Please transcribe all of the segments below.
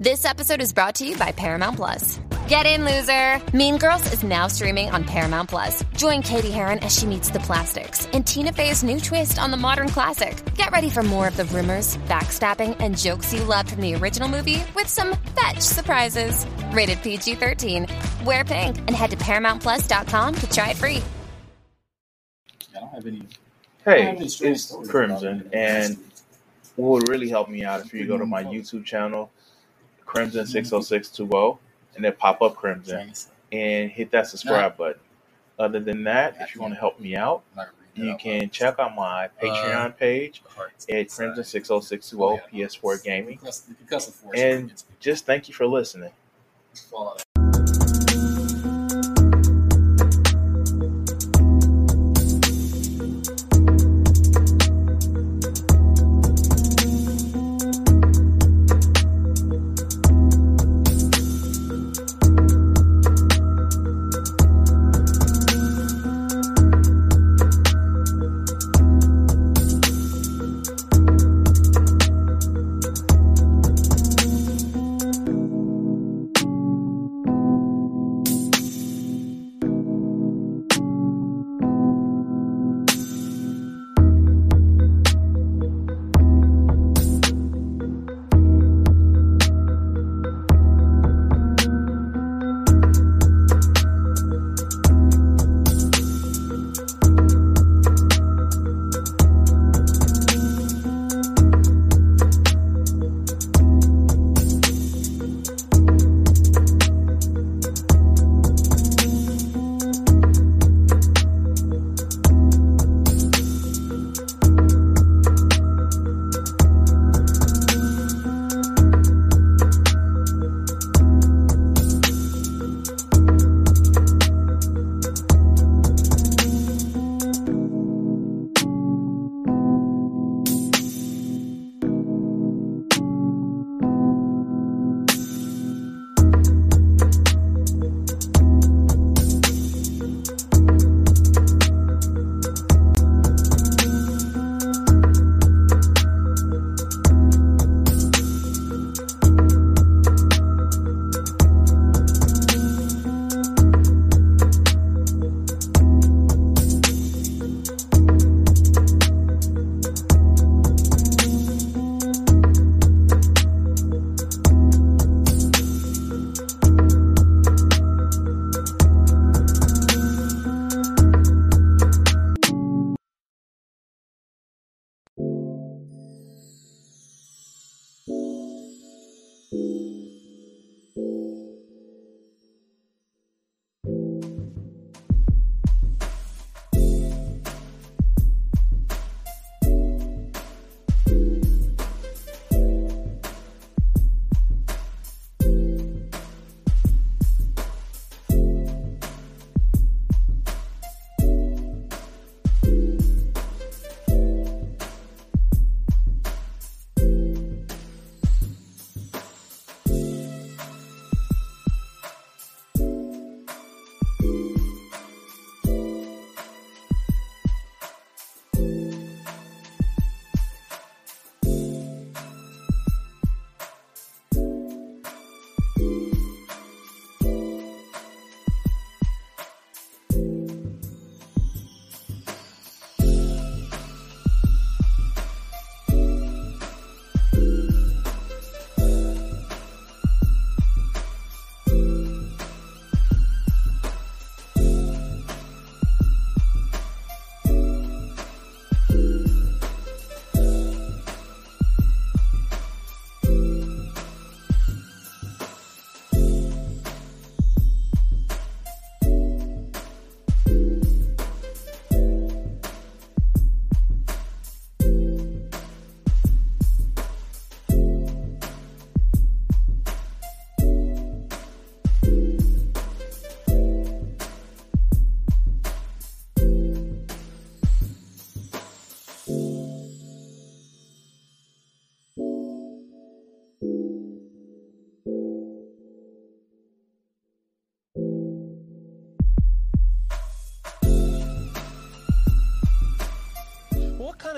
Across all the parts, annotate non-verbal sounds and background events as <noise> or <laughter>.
This episode is brought to you by Paramount Plus. Get in, loser! Mean Girls is now streaming on Paramount Plus. Join Cady Heron as she meets the plastics and Tina Fey's new twist on the modern classic. Get ready for more of the rumors, backstabbing, and jokes you loved from the original movie with some fetch surprises. Rated PG 13. Wear pink and head to ParamountPlus.com to try it free. I don't have any. Hey, it's Crimson, and what would really help me out if you go to my YouTube channel, Crimson six oh six two oh, and then pop up Crimson and hit that subscribe button. Other than that, if you want to help me out, you can check out my Patreon page at Crimson six oh six two oh PS4 Gaming, and just thank you for listening.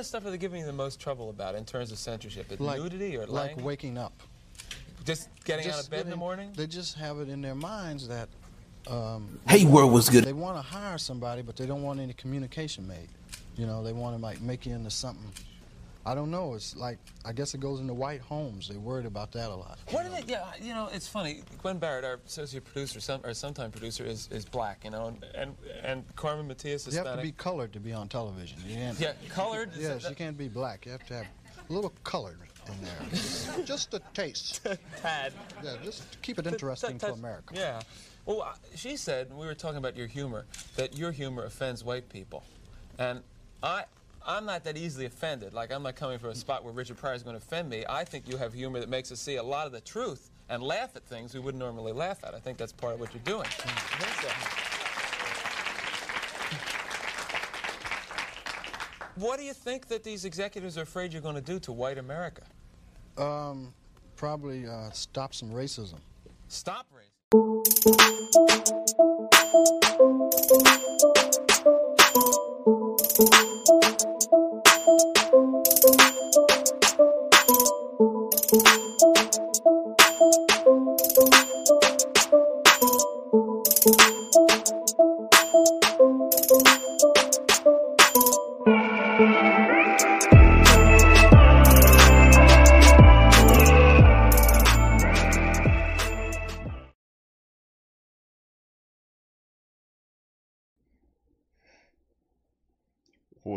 Of stuff are they giving you the most trouble about in terms of censorship? Is Like- nudity or like waking up. Just getting just out of bed getting, in the morning? They just have it in their minds that. Um, hey, world was good. They want to hire somebody, but they don't want any communication made. You know, they want to like make you into something I don't know. It's like I guess it goes into white homes. They're worried about that a lot. What did it? Yeah, you know, it's funny. Gwen Barrett, our associate producer, some, or sometime producer, is, is black. You know, and and, and Carmen Matias is. You have to be colored to be on television. Yeah, colored. <laughs> Yes, you can't be black. You have to have a little colored in there. <laughs> just a taste. <laughs> Tad. Yeah, just to keep it interesting to America. Yeah. Well, she said we were talking about your humor that your humor offends white people, and I I'm not that easily offended. Like, I'm not coming from a spot where Richard Pryor is going to offend me. I think you have humor that makes us see a lot of the truth and laugh at things we wouldn't normally laugh at. I think that's part of what you're doing. What do you think that these executives are afraid you're going to do to white America? Um, probably uh, stop some racism. Stop racism?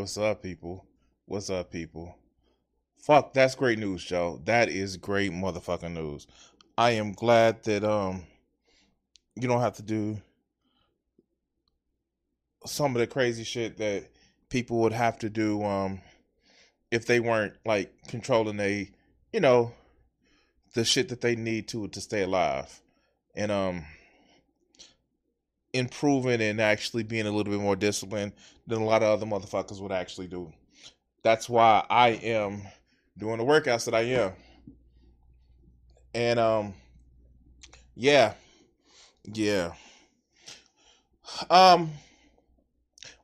What's up, people? What's up, people? Fuck, that's great news, Joe. That is great motherfucking news. I am glad that um you don't have to do some of the crazy shit that people would have to do um if they weren't like controlling a you know the shit that they need to to stay alive. And um improving and actually being a little bit more disciplined than a lot of other motherfuckers would actually do. That's why I am doing the workouts that I am. And um yeah. Yeah. Um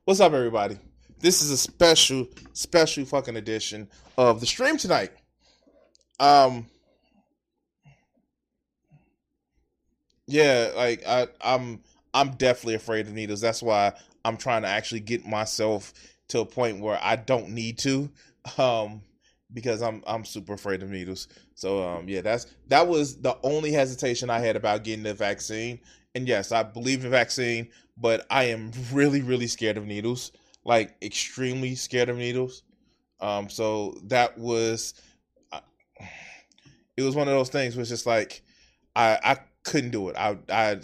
what's up everybody? This is a special special fucking edition of the stream tonight. Um yeah, like I I'm I'm definitely afraid of needles. That's why I'm trying to actually get myself to a point where I don't need to, <laughs> um, because I'm I'm super afraid of needles. So um, yeah, that's that was the only hesitation I had about getting the vaccine. And yes, I believe in vaccine, but I am <laughs> really really scared of needles, like extremely scared of needles. Um, so that was, uh, it was one of those things. Was just like, I I couldn't do it. I I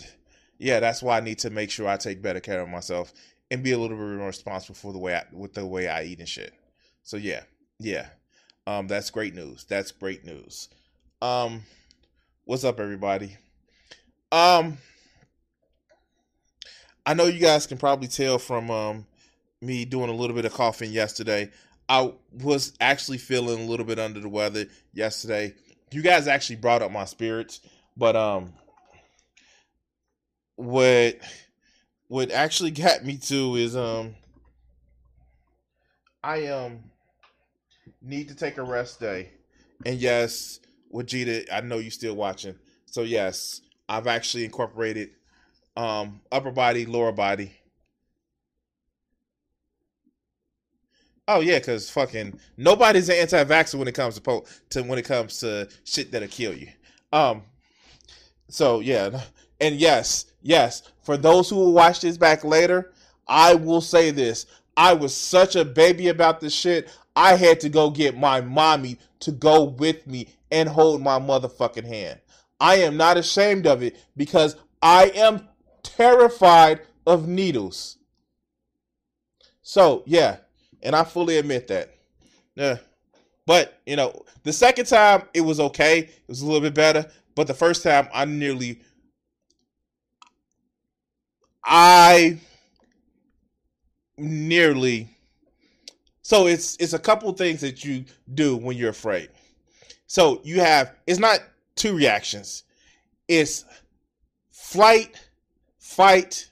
yeah, that's why I need to make sure I take better care of myself and be a little bit more responsible for the way I, with the way I eat and shit. So yeah, yeah, um, that's great news. That's great news. Um, what's up, everybody? Um, I know you guys can probably tell from um me doing a little bit of coughing yesterday. I was actually feeling a little bit under the weather yesterday. You guys actually brought up my spirits, but um what what actually <laughs> got me to is um I um need to take a rest day. And yes, Wajita, I know you're still watching. So yes, I've actually incorporated um upper body, lower body. Oh yeah, cause fucking nobody's an anti-vaxxer when it comes to po- to when it comes to shit that'll kill you. Um, so yeah, and yes, yes, for those who will watch this back later, I will say this. I was such a baby about this shit. I had to go get my mommy to go with me and hold my motherfucking hand. I am not ashamed of it because I am terrified of needles. So, yeah, and I fully admit that. Yeah. But, you know, the second time it was okay. It was a little bit better. But the first time I nearly I nearly so it's it's a couple things that you do when you're afraid. So you have it's not two reactions. It's flight, fight,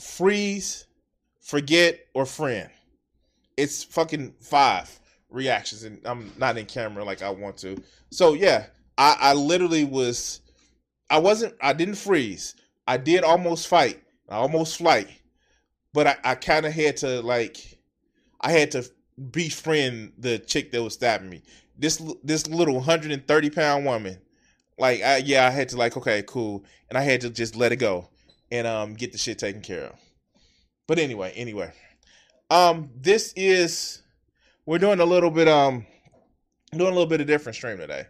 freeze, forget, or friend. It's fucking five reactions, and I'm not in camera like I want to. So yeah, I, I literally was I wasn't I didn't freeze. I did almost fight. I almost flight. But I, I kind of had to like I had to befriend the chick that was stabbing me. This this little 130 pound woman. Like I, yeah, I had to like okay, cool, and I had to just let it go and um get the shit taken care of. But anyway, anyway, um, this is we're doing a little bit um doing a little bit of different stream today.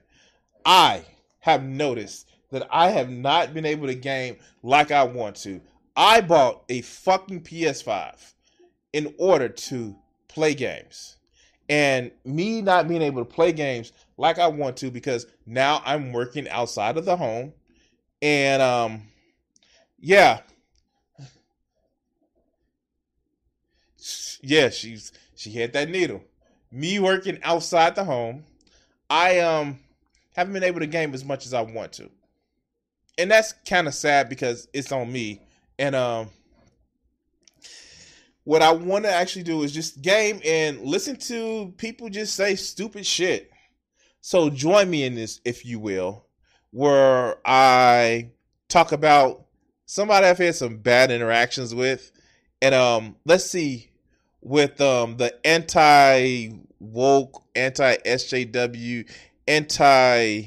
I have noticed that I have not been able to game like I want to. I bought a fucking PS5 in order to play games. And me not being able to play games like I want to because now I'm working outside of the home. And um yeah. Yeah, she's she had that needle. Me working outside the home, I um haven't been able to game as much as I want to. And that's kind of sad because it's on me. And um what I want to actually do is just game and listen to people just say stupid shit. So join me in this, if you will, where I talk about somebody I've had some bad interactions with, and um, let's see, with um the anti woke, anti SJW, anti,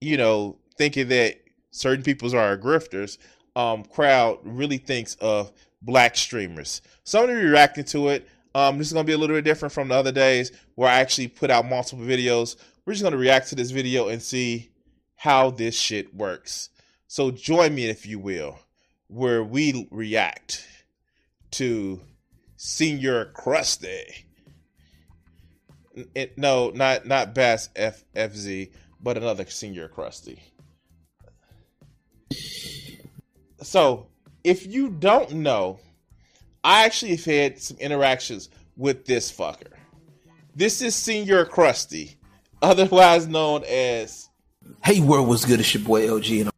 you know, thinking that certain peoples are grifters, um, crowd really thinks of black streamers. So I'm gonna be reacting to it. Um, this is gonna be a little bit different from the other days where I actually put out multiple videos. We're just gonna react to this video and see how this shit works. So join me if you will, where we react to Senior Krusty. It, no, not not Bass F, FZ, but another Senior Krusty. So if you don't know, I actually have had some interactions with this fucker. This is Senior Krusty, <laughs> otherwise known as Hey World was good as your boy LG and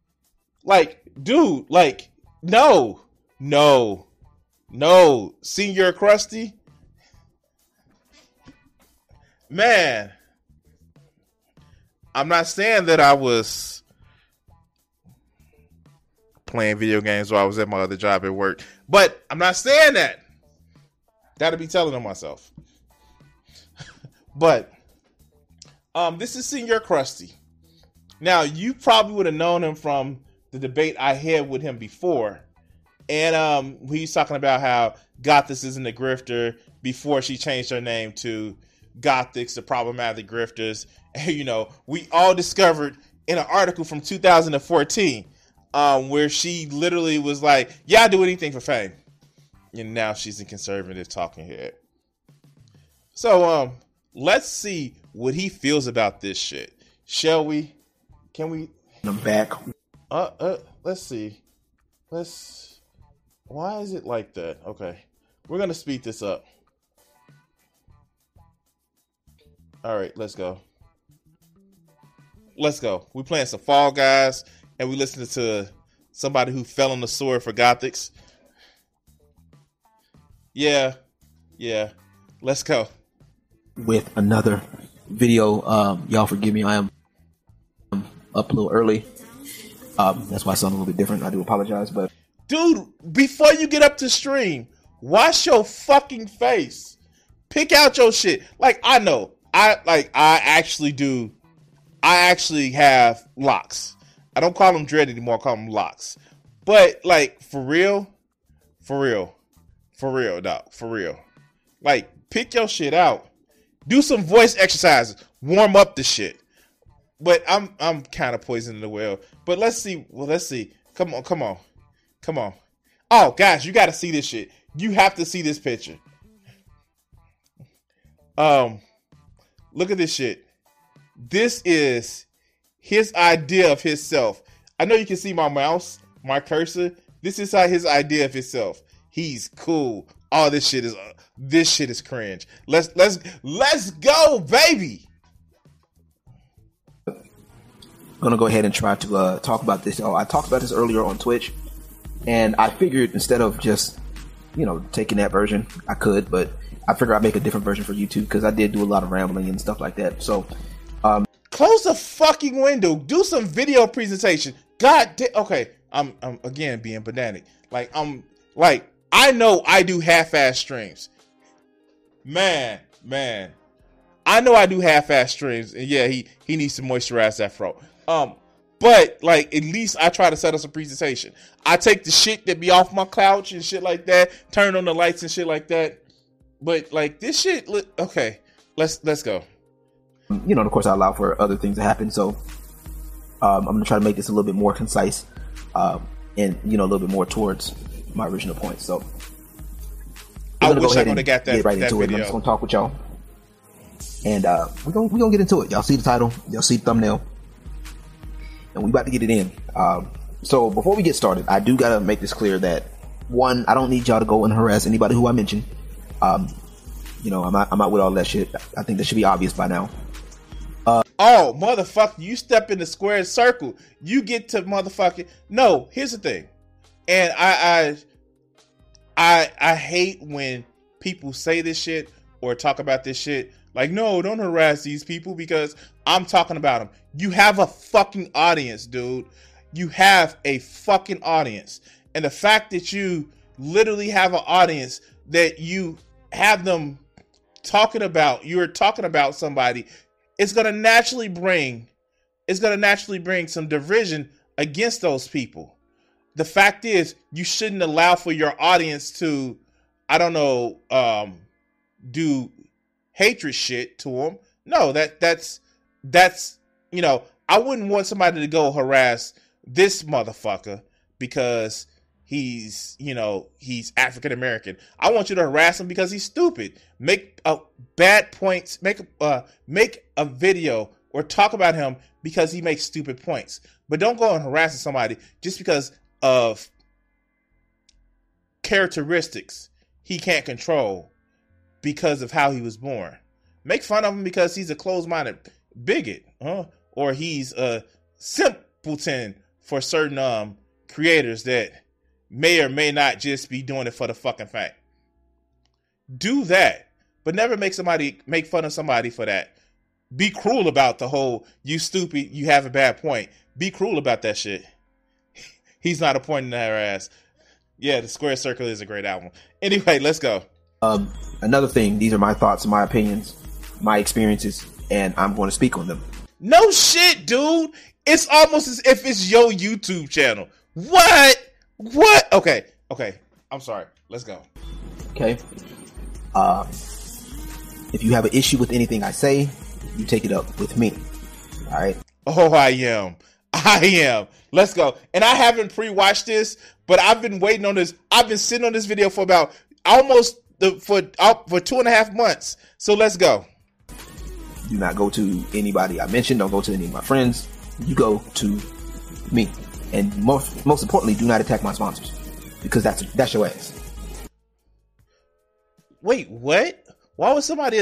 like, dude, like, no, no, no, Senior Krusty. Man, I'm not saying that I was playing video games while I was at my other job at work. But I'm not saying that. Gotta be telling on myself. <laughs> but um, this is Senior Krusty. Now you probably would have known him from the debate I had with him before, and um, he's talking about how Gothix isn't a grifter before she changed her name to Gothix, the problematic grifters. And, <laughs> you know, we all discovered in an article from 2014 um, where she literally was like, "Yeah, I do anything for fame," and now she's a conservative talking head. So, um, let's see what he feels about this shit. Shall we? Can we? I'm back. Uh, uh, let's see. Let's. Why is it like that? Okay, we're gonna speed this up. All right, let's go. Let's go. We playing some Fall Guys and we listened to somebody who fell on the sword for Gothix. Yeah, yeah. Let's go. With another video. Um, y'all forgive me, I am up a little early. Um, that's why I sound a little bit different. I do apologize, but dude, before you get up to stream, wash your fucking face. Pick out your shit. Like I know, I like I actually do. I actually have locks. I don't call them dread anymore. I call them locks. But like for real, for real, for real, dog, for real. Like pick your shit out. Do some voice exercises. Warm up the shit. But I'm I'm kind of poisoning the well. But let's see. Well, let's see. Come on, come on, come on. Oh, guys, you got to see this shit. You have to see this picture. Um, look at this shit. This is his idea of himself. I know you can see my mouse, my cursor. This is how his idea of himself. He's cool. All oh, this shit is uh, this shit is cringe. Let's let's let's go, baby. I'm gonna go ahead and try to uh, talk about this. Oh, I talked about this earlier on Twitch, and I figured instead of just you know taking that version, I could, but I figured I'd make a different version for YouTube because I did do a lot of rambling and stuff like that. So Close the fucking window. Do some video presentation. God damn. Okay, I'm, I'm again being pedantic. Like I'm like I know I do half-ass streams. Man, man, I know I do half-ass streams, and yeah, he he needs to moisturize that throat. Um, but like at least I try to set us a presentation. I take the shit that be off my couch and shit like that, turn on the lights and shit like that. But like this shit, okay, let's let's go you know, of course, I allow for other things to happen. So um, I'm going to try to make this a little bit more concise um, and, you know, a little bit more towards my original point. So I wish I could have got that, get right that into video. it. I'm just going to talk with y'all. And uh, we're going we gonna get into it. Y'all see the title, y'all see the thumbnail, and we about to get it in. Um, so before we get started, I do got to make this clear that one, I don't need y'all to go and harass anybody who I mentioned. Um, you know, I'm not, I'm not with all that shit. I think that should be obvious by now. Uh, oh, motherfucker, you step in the square circle. You get to motherfucking No, here's the thing. And I I I I hate when people say this shit or talk about this shit. Like, no, don't harass these people because I'm talking about them. You have a fucking audience, dude. You have a fucking audience. And the fact that you literally have an audience that you have them talking about, you're talking about somebody it's going to naturally bring it's going to naturally bring some division against those people. The fact is, you shouldn't allow for your audience to, I don't know, um, do hatred shit to them. No, that that's that's you know, I wouldn't want somebody to go harass this motherfucker because he's you know he's African American. I want you to harass him because he's stupid. Make a bad points. Make uh make a video or talk about him because he makes stupid points. But don't go and harass somebody just because of characteristics he can't control because of how he was born. Make fun of him because he's a closed-minded bigot, huh? or he's a simpleton for certain um creators that may or may not just be doing it for the fucking fact. Do that, but never make somebody make fun of somebody for that. Be cruel about the whole you stupid, you have a bad point. Be cruel about that shit. <laughs> He's not a point in their ass. Yeah, the Square Circle is a great album. Anyway, let's go. Um, another thing, these are my thoughts, my opinions, my experiences, and I'm going to speak on them. No shit, dude. It's almost as if it's your YouTube channel. What? What? Okay, okay. I'm sorry. Let's go. Okay. Uh, if you have an issue with anything I say, you take it up with me. All right. Oh, I am. I am. Let's go. And I haven't pre-watched this, but I've been waiting on this. I've been sitting on this video for about almost the for uh, for two and a half months. So let's go. Do not go to anybody I mentioned. Don't go to any of my friends. You go to me. And most most importantly, do not attack my sponsors because that's that's your ass. Wait, what? Why would somebody?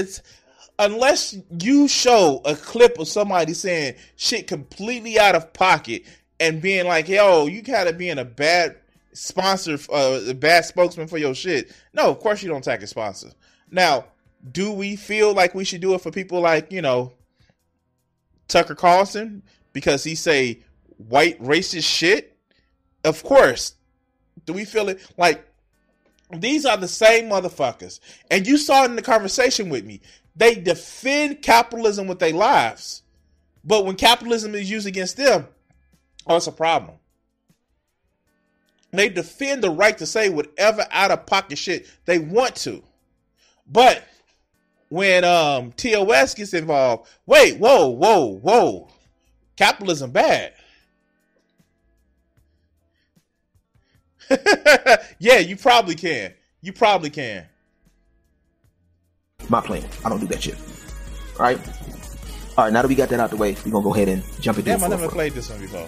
Unless you show a clip of somebody saying shit completely out of pocket and being like, "Yo, you gotta being a bad sponsor, uh, a bad spokesman for your shit." No, of course you don't attack a sponsor. Now, do we feel like we should do it for people like you know Tucker Carlson because he say white racist shit? Of course. Do we feel it? Like, these are the same motherfuckers. And you saw in the conversation with me. They defend capitalism with their lives. But when capitalism is used against them, oh, it's a problem. They defend the right to say whatever out of pocket shit they want to. But when um TOS gets involved, wait, whoa, whoa, whoa. Capitalism bad. <laughs> yeah, you probably can. You probably can. My plan. I don't do that shit. All right. All right. Now that we got that out the way, we're gonna go ahead and jump into. Damn, I never played this one before.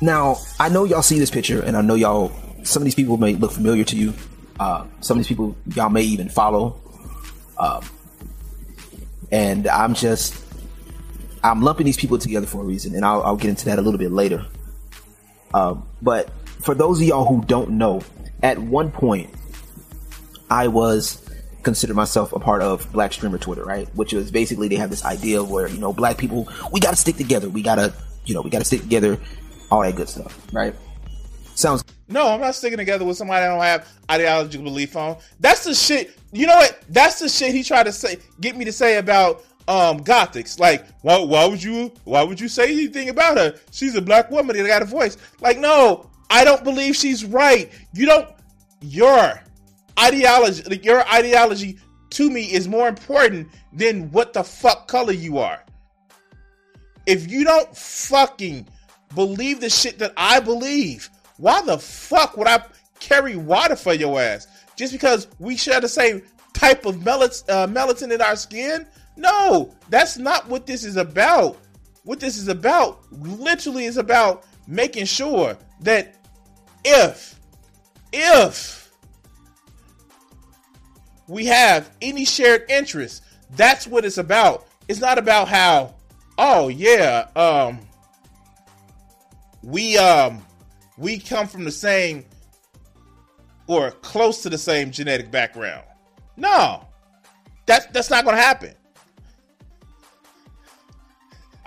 Now I know y'all see this picture, and I know y'all. Some of these people may look familiar to you. Uh, some of these people y'all may even follow. Um, and I'm just I'm lumping these people together for a reason, and I'll, I'll get into that a little bit later. Um, but for those of y'all who don't know, at one point, I was consider myself a part of Black Streamer Twitter, right? Which is basically they have this idea where you know black people we got to stick together, we gotta you know we got to stick together, all that good stuff, right? Sounds. No, I'm not sticking together with somebody I don't have ideological belief on. That's the shit. You know what? That's the shit he tried to say, get me to say about um Gothix. Like, why, why would you why would you say anything about her? She's a black woman that got a voice. Like, no, I don't believe she's right. You don't your ideology like your ideology to me is more important than what the fuck color you are. If you don't fucking believe the shit that I believe, why the fuck would I carry water for your ass? Just because we share the same type of melat- uh, melatonin in our skin? No, that's not what this is about. What this is about, literally, is about making sure that if, if we have any shared interests, that's what it's about. It's not about how, oh yeah, um, we um we come from the same or close to the same genetic background. No, that's that's not going to happen.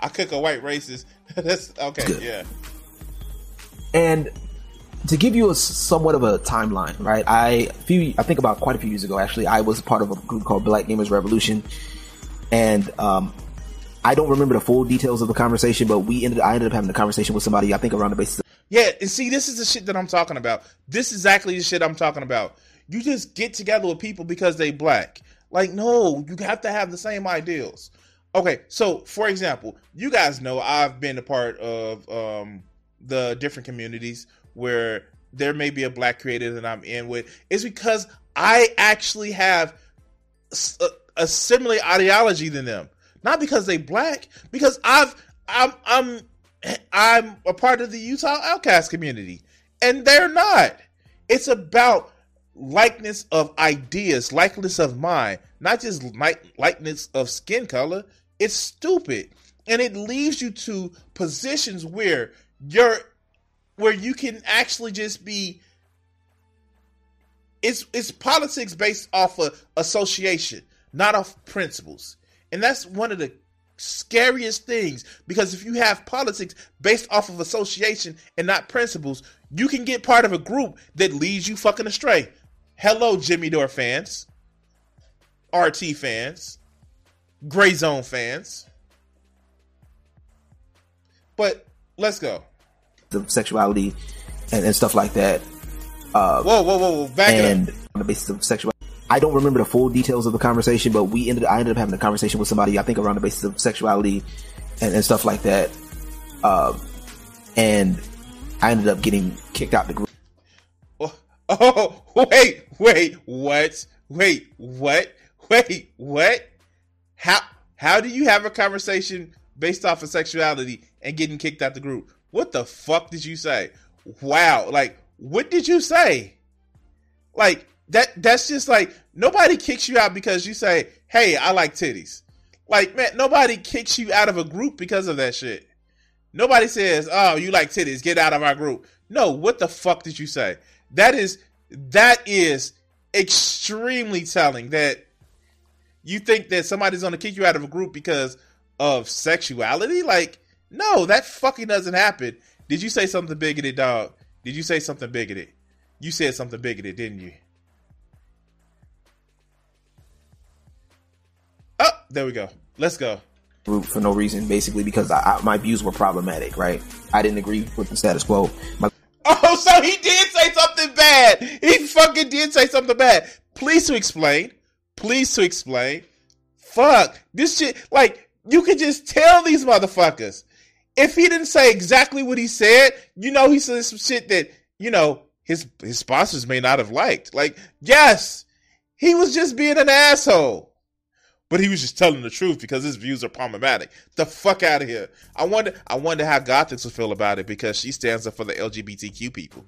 I cook a white racist. <laughs> that's okay. Good. Yeah. And to give you a somewhat of a timeline, right? I few I think about quite a few years ago. Actually, I was part of a group called Black Gamers Revolution, and um, I don't remember the full details of the conversation, but we ended I ended up having a conversation with somebody I think around the basis. Of- yeah, and see, this is the shit that I'm talking about. This is exactly the shit I'm talking about. You just get together with people because they black. Like, no, you have to have the same ideals. Okay, so for example, you guys know I've been a part of um, the different communities where there may be a black creator that I'm in with. It's because I actually have a, a similar ideology than them. Not because they black, because I've I'm I'm I'm a part of the Utah Outcast community, and they're not. It's about likeness of ideas, likeness of mind, not just like likeness of skin color. It's stupid, and it leaves you to positions where you're where you can actually just be. It's it's politics based off of association, not off principles. And that's one of the scariest things because if you have politics based off of association and not principles, you can get part of a group that leads you fucking astray. Hello, Jimmy Dore fans, RT fans, Gray Zone fans. But let's go. The sexuality and, and stuff like that. Uh, whoa, whoa, whoa, whoa! Back and on the basis of sexuality I don't remember the full details of the conversation, but we ended. I ended up having a conversation with somebody. I think around the basis of sexuality and, and stuff like that. Uh, and I ended up getting kicked out the group. Oh, oh, <laughs> wait, wait, what? Wait, what? Wait, what? How how do you have a conversation based off of sexuality and getting kicked out the group? What the fuck did you say? Wow, like what did you say? Like that that's just like nobody kicks you out because you say, "Hey, I like titties." Like, man, nobody kicks you out of a group because of that shit. Nobody says, "Oh, you like titties, get out of our group." No, what the fuck did you say? That is that is extremely telling that you think that somebody's going to kick you out of a group because of sexuality? Like, no, that fucking doesn't happen. Did you say something bigoted, dog? Did you say something bigoted? You said something bigoted, didn't you? Oh, there we go. Let's go. Group For no reason, basically because I, I, my views were problematic. Right? I didn't agree with the status quo. My- oh, <laughs> so he did say something bad. He fucking did say something bad. Please to explain. Please to explain. Fuck this shit. Like you could just tell these motherfuckers. If he didn't say exactly what he said, you know he said some shit that you know his his sponsors may not have liked. Like yes, he was just being an asshole but he was just telling the truth because his views are problematic. The fuck out of here. I wonder I wonder how Gothix will feel about it because she stands up for the LGBTQ people.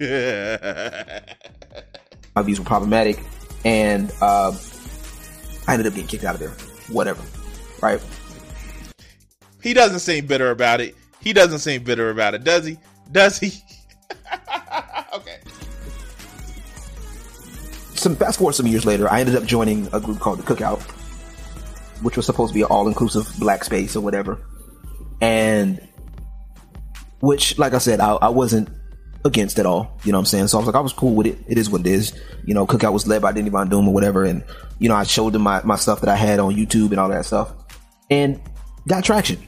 <laughs> My views were problematic and uh, I ended up getting kicked out of there. Whatever. Right? He doesn't seem bitter about it. He doesn't seem bitter about it, does he? Does he? <laughs> okay. some fast forward some years later, I ended up joining a group called the Cookout, which was supposed to be an all inclusive black space or whatever. And which, like I said, I, I wasn't against at all. You know what I'm saying? So I was like, I was cool with it. It is what it is. You know, Cookout was led by Denny Von Doom or whatever. And, you know, I showed them my, my stuff that I had on YouTube and all that stuff and got traction.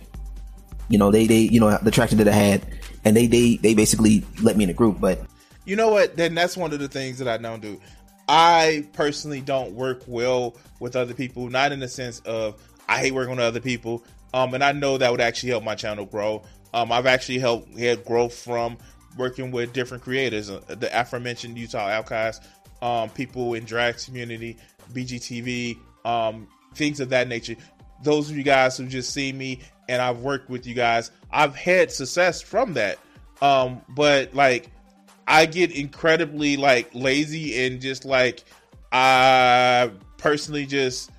You know, they, they, you know, the traction that I had and they, they, they basically let me in the group. But you know what? Then that's one of the things that I don't do. I personally don't work well with other people, not in the sense of I hate working with other people. Um, and I know that would actually help my channel grow. Um, I've actually helped had growth from working with different creators, uh, the aforementioned Utah Outcast, um, people in drag community, BGTV, um, things of that nature. Those of you guys who just see me and I've worked with you guys, I've had success from that. Um, but like, I get incredibly like lazy and just like, I personally just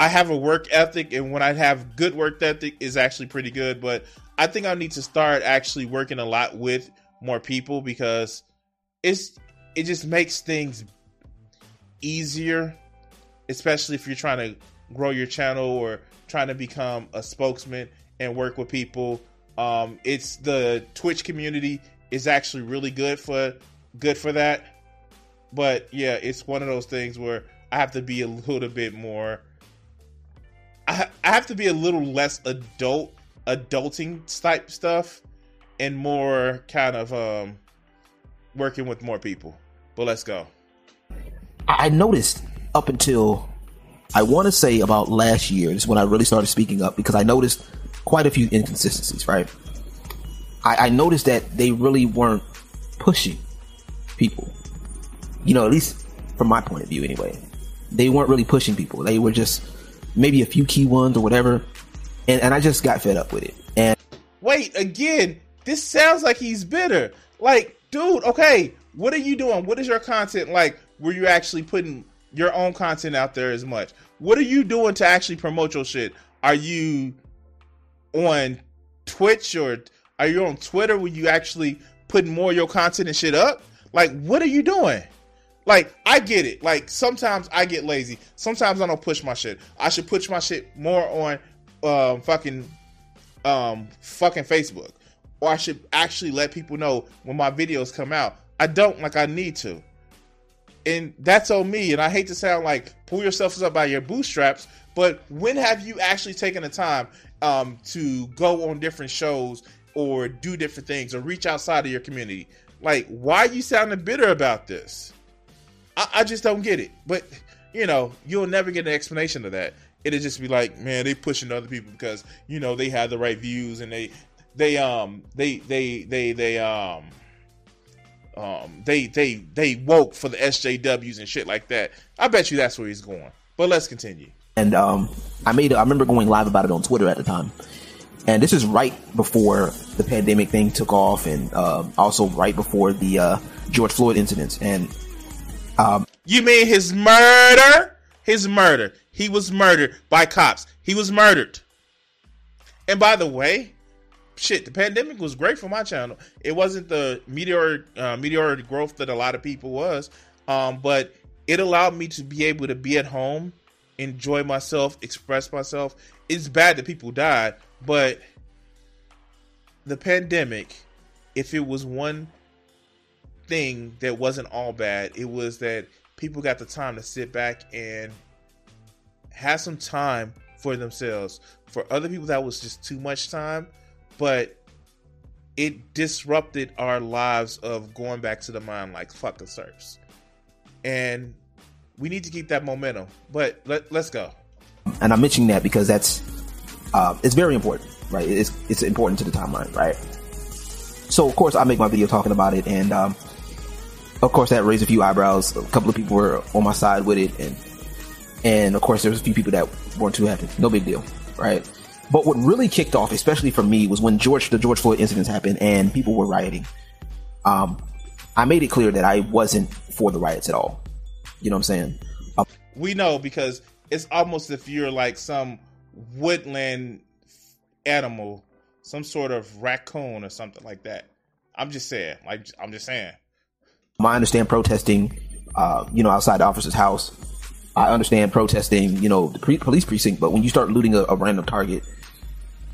I have a work ethic, and when I have good work ethic, is actually pretty good. But I think I need to start actually working a lot with more people because it's it just makes things easier, especially if you're trying to grow your channel or trying to become a spokesman and work with people. Um, it's the Twitch community is actually really good for good for that. But yeah, it's one of those things where I have to be a little bit more I, I have to be a little less adult, adulting type stuff, and more kind of um, working with more people. But let's go. I noticed up until I want to say about last year is when I really started speaking up because I noticed quite a few inconsistencies. Right, I, I noticed that they really weren't pushing people. You know, at least from my point of view, anyway. They weren't really pushing people. They were just maybe a few key ones or whatever. And, and I just got fed up with it. And wait, again, this sounds like he's bitter. Like, dude, okay, what are you doing? What is your content like? Were you actually putting your own content out there as much? What are you doing to actually promote your shit? Are you on Twitch or are you on Twitter? Were you actually putting more of your content and shit up? Like, what are you doing? Like, I get it. Like, sometimes I get lazy. Sometimes I don't push my shit. I should push my shit more on um, fucking um, fucking Facebook. Or I should actually let people know when my videos come out. I don't like I need to. And that's on me. And I hate to sound like pull yourself up by your bootstraps, but when have you actually taken the time um, to go on different shows or do different things or reach outside of your community? Like, why are you sounding bitter about this? I, I just don't get it. But you know, you'll never get an explanation of that. It'll just be like, man, they pushing other people because you know they have the right views and they they um they they they they um um they they they woke for the SJWs and shit like that. I bet you that's where he's going. But let's continue. And um I made I remember going live about it on Twitter at the time. And this is right before the pandemic thing took off and uh, also right before the uh, George Floyd incidents. And um, you mean his murder? His murder. He was murdered by cops. He was murdered. And by the way, shit, the pandemic was great for my channel. It wasn't the meteor uh, meteoric growth that a lot of people was, um, but it allowed me to be able to be at home, enjoy myself, express myself. It's bad that people died, but the pandemic, if it was one thing that wasn't all bad. It was that people got the time to sit back and have some time for themselves. For other people, that was just too much time, but it disrupted our lives of going back to the mind like fuck fucking serfs. And we need to keep that momentum. But let, let's go. And I'm mentioning that because that's uh, it's very important, right? It's it's important to the timeline, right? So of course I make my video talking about it, and um, of course that raised a few eyebrows. A couple of people were on my side with it, and and of course there was a few people that weren't too happy. No big deal, right? But what really kicked off, especially for me, was when George the George Floyd incidents happened and people were rioting. Um, I made it clear that I wasn't for the riots at all. You know what I'm saying? Um, we know because it's almost if you're like some woodland animal, some sort of raccoon or something like that. I'm just saying, like I'm just saying. I understand protesting uh, you know, outside the officer's house. I understand protesting, you know, the pre- police precinct, but when you start looting a, a random target,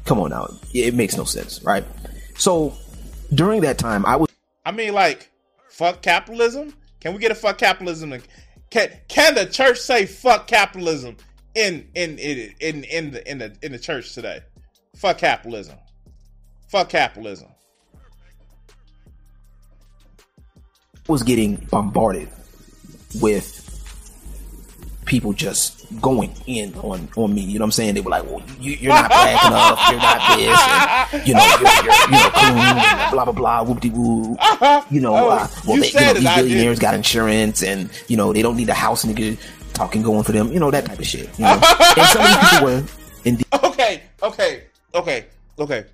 come on now, it makes no sense, right? So during that time, I was. I mean, like, fuck capitalism. Can we get a fuck capitalism? Can can the church say fuck capitalism in in in in in the in the in the church today? Fuck capitalism. Fuck capitalism. Was getting bombarded with people just going in on on me. You know what I'm saying? They were like, "Well, you, are not black enough. You're not this. And, you know, you're, you're, you know, cool, blah blah blah, whoop de woo. You know, oh, uh, well, you, they, you know, these billionaires got insurance, and you know, they don't need a house nigga talking going for them. You know, that type of shit. You know? and some of these people were. Indeed- <laughs> okay, okay, okay, okay.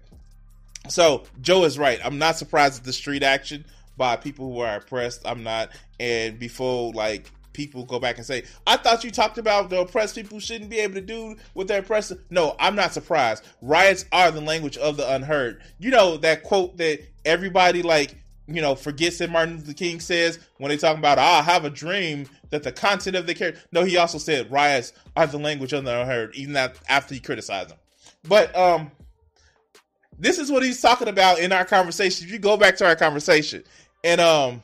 So Joe is right. I'm not surprised at the street action by people who are oppressed. I'm not. And before like people go back and say, I thought you talked about the oppressed people shouldn't be able to do what they're oppressed. No, I'm not surprised. Riots are the language of the unheard. You know that quote that everybody like, you know, forgets that Martin Luther King says when they talk about, I have a dream that the content of the character. No, he also said riots are the language of the unheard, even after he criticized them. But um, this is what he's talking about in our conversation. If you go back to our conversation, and um,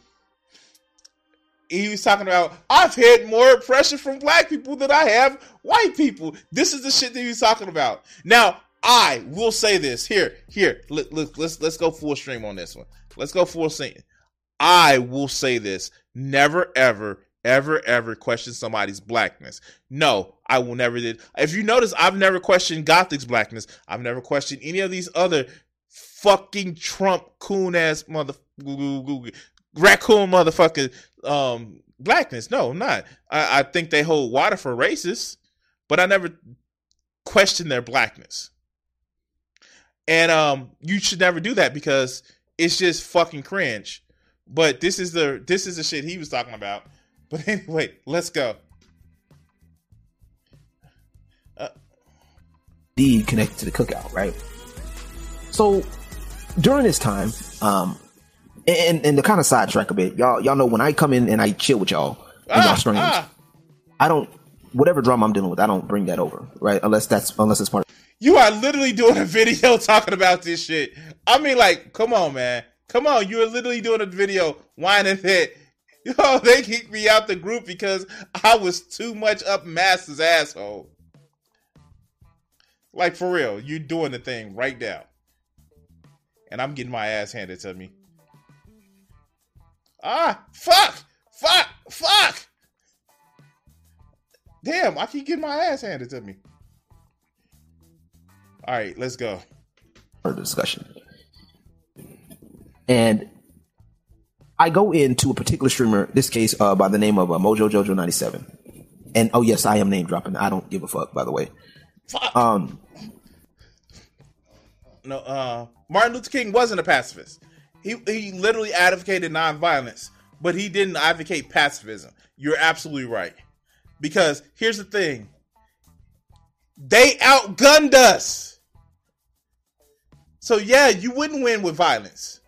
he was talking about I've had more oppression from black people than I have white people. This is the shit that he was talking about. Now, I will say this here, here. Look, look, let's let's go full stream on this one. Let's go full stream. I will say this: never, ever, ever, ever question somebody's blackness. No, I will never did. If you notice, I've never questioned Gothix blackness. I've never questioned any of these other fucking Trump coon ass mother raccoon motherfucker um blackness. No, not. I, I think they hold water for racists, but I never question their blackness. And um you should never do that because it's just fucking cringe. But this is the this is the shit he was talking about. <laughs> But anyway, let's go. Uh, connected to the cookout, right? So during this time, um, and and to kind of sidetrack a bit, y'all y'all know when I come in and I chill with y'all and ah, y'all streams, ah. I don't whatever drama I'm dealing with, I don't bring that over, right? Unless that's unless it's part. Of- you are literally doing a <laughs> video talking about this shit. I mean, like, come on, man, come on. You are literally doing a video whining that. Yo, <laughs> they kicked me out the group because I was too much up Master's asshole. Like for real, you doing the thing right now. And I'm getting my ass handed to me. Ah, fuck, fuck, fuck. Damn, I keep getting my ass handed to me. All right, let's go. Our discussion. And I go into a particular streamer, this case uh, by the name of uh, Mojo Jojo 97. And oh yes, I am name dropping. I don't give a fuck, by the way. Fuck. Um No, uh Martin Luther King wasn't a pacifist. He he literally advocated nonviolence, but he didn't advocate pacifism. You're absolutely right. Because here's the thing. They outgunned us. So yeah, you wouldn't win with violence.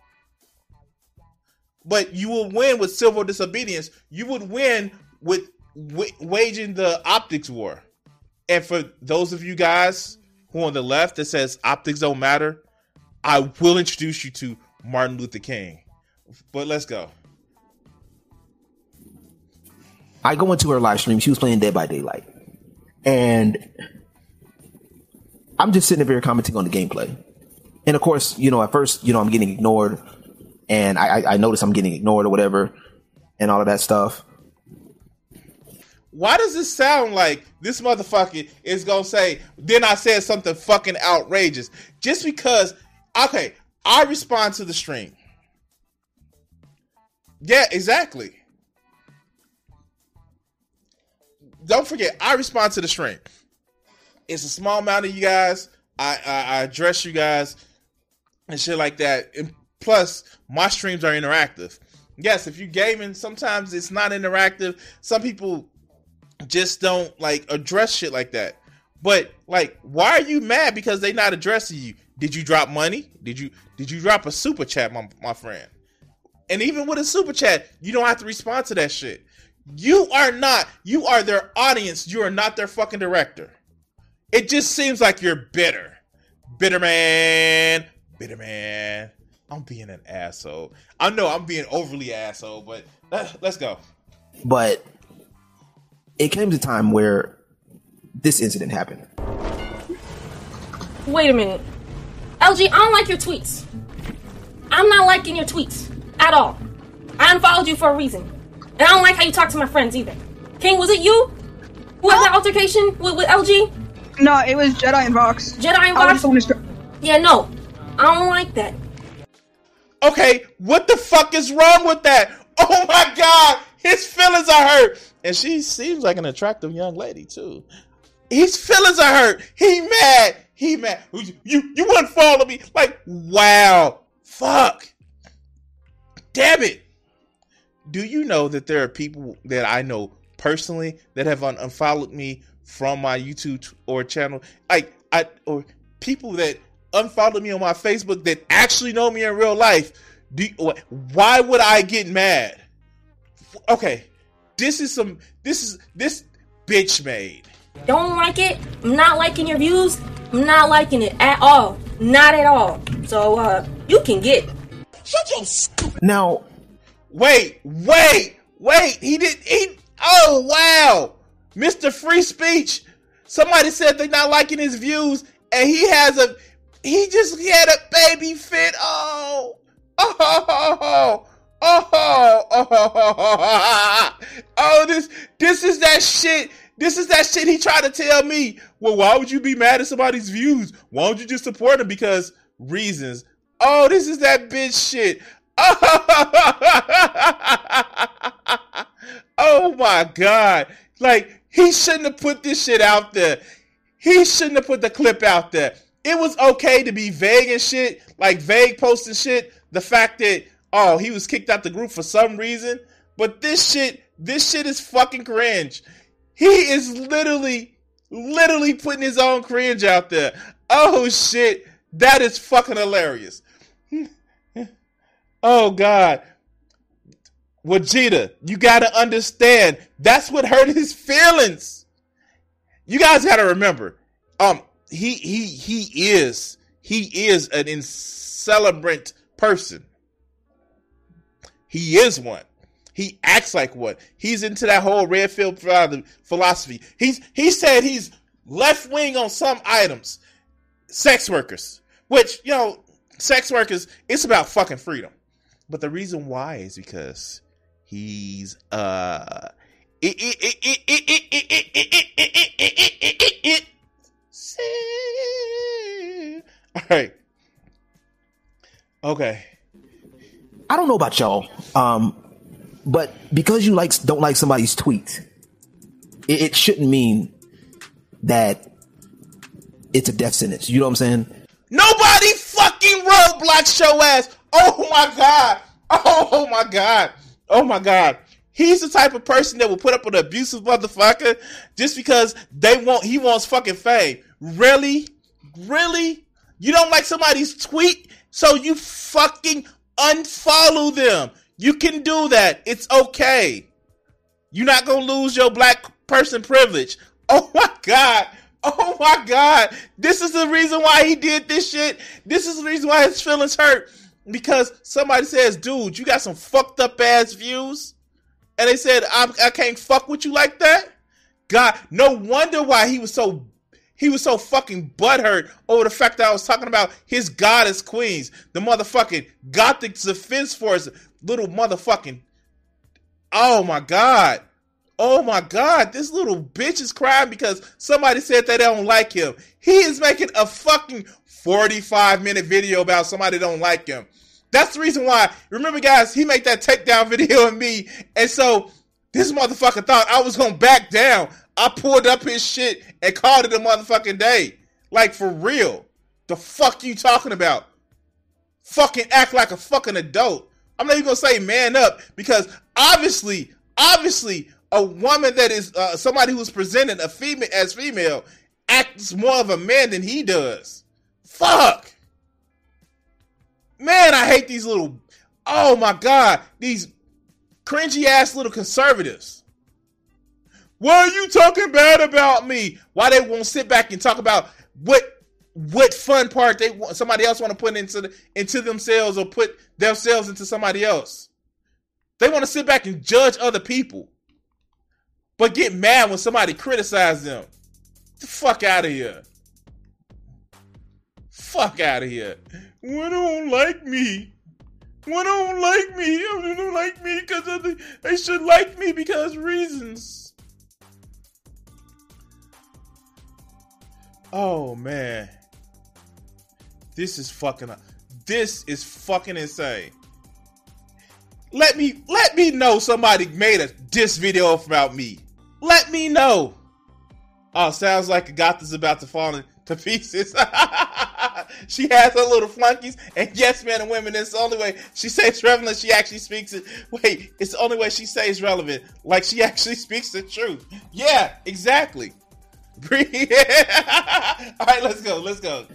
But you will win with civil disobedience. You would win with w- waging the optics war. And for those of you guys who on the left that says optics don't matter, I will introduce you to Martin Luther King. But let's go. I go into her live stream. She was playing Dead by Daylight, and I'm just sitting there commenting on the gameplay. And of course, you know, at first, you know, I'm getting ignored, and I, I notice I'm getting ignored or whatever, and all of that stuff. Why does this sound like this motherfucker is gonna say? Then I said something fucking outrageous just because. Okay, I respond to the stream. Yeah, exactly. Don't forget, I respond to the stream. It's a small amount of you guys. I, I, I address you guys and shit like that. And plus, my streams are interactive. Yes, if you're gaming, sometimes it's not interactive. Some people just don't like address shit like that. But like, why are you mad because they not addressing you? Did you drop money? Did you did you drop a super chat, my, my friend? And even with a super chat, you don't have to respond to that shit. You are not. You are their audience. You are not their fucking director. It just seems like you're bitter. Bitter man. Bitter man. I'm being an asshole. I know I'm being overly asshole, but let's go. But it came to time where this incident happened. Wait a minute. LG, I don't like your tweets. I'm not liking your tweets at all. I unfollowed you for a reason. And I don't like how you talk to my friends either. King, was it you who had that altercation with, with LG? No, it was Jedi and Vox. Jedi and Vox? Yeah, no. I don't like that. Okay, what the fuck is wrong with that? <laughs> Oh my god, his feelings are hurt. And she seems like an attractive young lady too. His feelings are hurt. He mad. He mad. You you, wouldn't follow me. Like, wow. Fuck. Damn it. Do you know that there are people that I know personally that have un- unfollowed me from my YouTube or channel? Like I or people that unfollowed me on my Facebook that actually know me in real life. Do you, why would I get mad? Okay, this is some this is this bitch made. Don't like it. I'm not liking your views. I'm not liking it at all. Not at all. So uh you can get. Shut your stupid. Now, wait, wait, wait. He did. He. Oh wow, Mr. Free Speech. Somebody said they're not liking his views, and he has a. He just had a baby fit. Oh, oh, oh, oh, oh, oh, oh, this, this is that shit. This is that shit he tried to tell me. Well, why would you be mad at somebody's views? Why don't you just support them? Because reasons. Oh, this is that bitch shit. <laughs> oh my god. Like, he shouldn't have put this shit out there. He shouldn't have put the clip out there. It was okay to be vague and shit, like vague posting shit. The fact that, oh, he was kicked out the group for some reason. But this shit, this shit is fucking cringe. He is literally, literally putting his own cringe out there. Oh shit. That is fucking hilarious. <laughs> oh God. Wajita, you gotta understand. That's what hurt his feelings. You guys gotta remember. Um, he he he is he is an celebrant person. He is one. He acts like one. He's into that whole Red Pill philosophy. He's he said he's left wing on some items. Sex workers, which you know, sex workers, it's about fucking freedom. But the reason why is because he's uh all right. Okay. I don't know about y'all, um, but because you like don't like somebody's tweet, it, it shouldn't mean that it's a death sentence. You know what I'm saying? Nobody fucking roadblocks show ass. Oh my god. Oh my god. Oh my god. He's the type of person that will put up with an abusive motherfucker just because they want he wants fucking fame. Really? Really? You don't like somebody's tweet, so you fucking unfollow them. You can do that. It's okay. You're not gonna lose your black person privilege. <laughs> Oh my god. Oh my god. This is the reason why he did this shit. This is the reason why his feelings hurt. Because somebody says, dude, you got some fucked up ass views. And they said, I, I can't fuck with you like that. God, no wonder why he was so he was so fucking butthurt over the fact that I was talking about his goddess queens, the motherfucking Gothix defense force, little motherfucking. Oh my god. Oh my god, this little bitch is crying because somebody said they don't like him. He is making a fucking 45 minute video about somebody don't like him. That's the reason why. Remember, guys, he made that takedown <laughs> video of me, and so this motherfucker thought I was gonna back down. I pulled up his shit and called it a motherfucking day. Like for real. The fuck you talking about? Fucking act like a fucking adult. I'm not even gonna say man up because obviously, obviously, a woman that is uh, somebody who's presented a female as female acts more of a man than he does. Fuck. Man, I hate these little. Oh my god, these cringy ass little conservatives. Why are you talking bad about me? Why they won't sit back and talk about what what fun part they want somebody else want to put into the, into themselves or put themselves into somebody else. They want to sit back and judge other people, but get mad when somebody criticizes them. The fuck out of here. Fuck out of here. Why don't like me? Why don't like me? They don't like me because the. They should like me because reasons. Oh man, this is fucking. This is fucking insane. Let me let me know somebody made a diss video about me. Let me know. Oh, sounds like Goth is about to fall into pieces. <laughs> she has her little flunkies, and yes, men and women, it's the only way she says relevant. She actually speaks it. Wait, it's the only way she says relevant. Like she actually speaks the truth. Yeah, exactly. <laughs> All right, let's go. Let's go.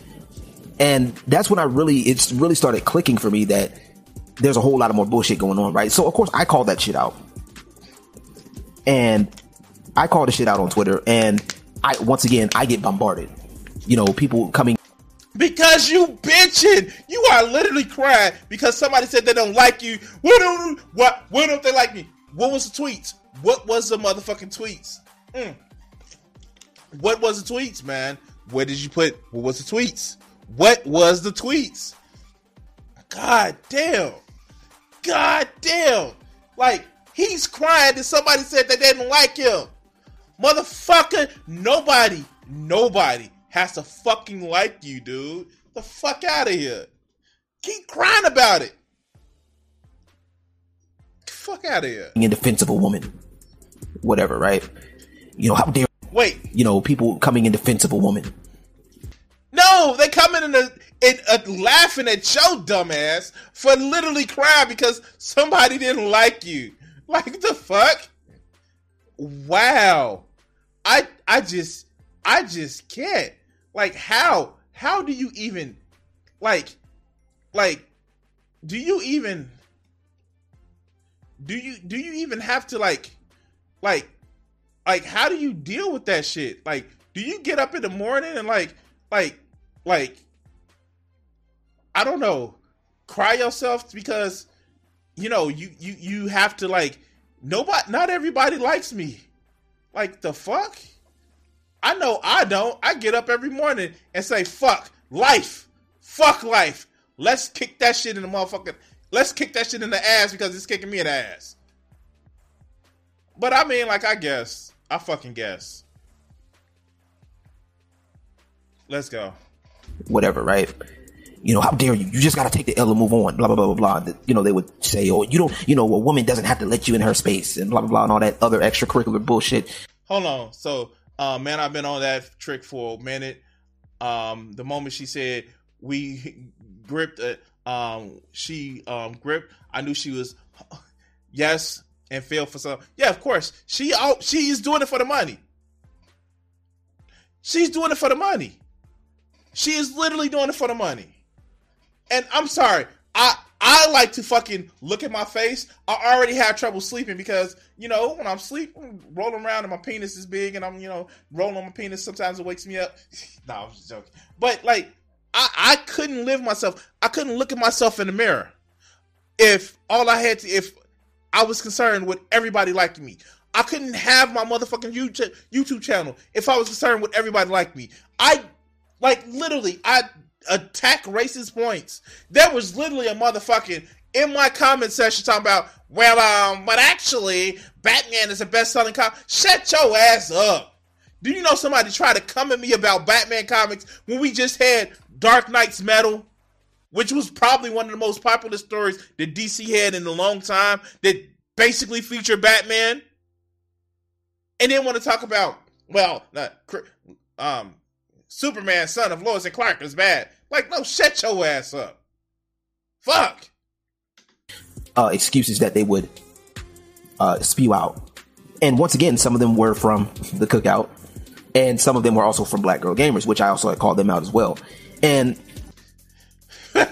And that's when I really, it's really started clicking for me that there's a whole lot of more bullshit going on, right? So of course I call that shit out. And I call the shit out on Twitter and I once again I get bombarded. You know, people coming because you bitching. You are literally crying because somebody said they don't like you. What don't what why don't they like me? What was the tweets? What was the motherfucking tweets? Mm. What was the tweets, man? Where did you put what was the tweets? What was the tweets? God damn. God damn. Like, he's crying that somebody said that they didn't like him. Motherfucker, nobody, nobody has to fucking like you, dude. The fuck out of here. Keep crying about it. Fuck out of here. In defense of a woman. Whatever, right? You know, how dare Wait. You know, people coming in defense of a woman. No, they coming in a, in a laughing at your dumbass for literally crying because somebody didn't like you. <laughs> Like the fuck? Wow. I I just I just can't. Like how? How do you even like like do you even do you do you even have to like like like how do you deal with that shit? Like do you get up in the morning and like like like I don't know, cry yourself because you know, you you you have to like nobody not everybody likes me. Like the fuck? I know I don't. I get up every morning and say, fuck life. Fuck life. Let's kick that shit in the motherfucking. Let's kick that shit in the ass because it's kicking me in the ass. But I mean, like, I guess. I fucking guess. Let's go. Whatever, right? You know, how dare you? You just gotta take the L and move on. Blah blah blah blah blah. You know, they would say, "Oh, you don't." You know, a woman doesn't have to let you in her space, and blah blah blah, and all that other extracurricular bullshit. Hold on. So uh, man, I've been on that trick for a minute. Um, the moment she said we gripped it, um, she um, gripped. I knew she was <laughs> yes and failed for some. Yeah, of course. She out. She is doing it for the money. She's doing it for the money. She is literally doing it for the money. And I'm sorry. I I like to fucking look at my face. I already have trouble sleeping because, you know, when I'm sleeping, rolling around and my penis is big and I'm, you know, rolling on my penis, sometimes it wakes me up. <laughs> no, I'm just joking. But like, I, I couldn't live myself. I couldn't look at myself in the mirror if all I had to, if I was concerned with everybody liking me. I couldn't have my motherfucking YouTube, YouTube channel if I was concerned with everybody like me. I, like, literally, I attack racist points. There was literally a motherfucking in my comment section talking about, well, um, but actually, Batman is the best selling comic. Shut your ass up. Do you know somebody tried to come at me about Batman comics when we just had Dark Nights Metal, which was probably one of the most popular stories that DC had in a long time that basically featured Batman? And then want to talk about, well, um, Superman, son of Lois and Clark, is bad. Like, no, shut your ass up. Fuck. Uh, excuses that they would uh, spew out. And once again, some of them were from the cookout, and some of them were also from Black Girl Gamers, which I also called them out as well. And <laughs>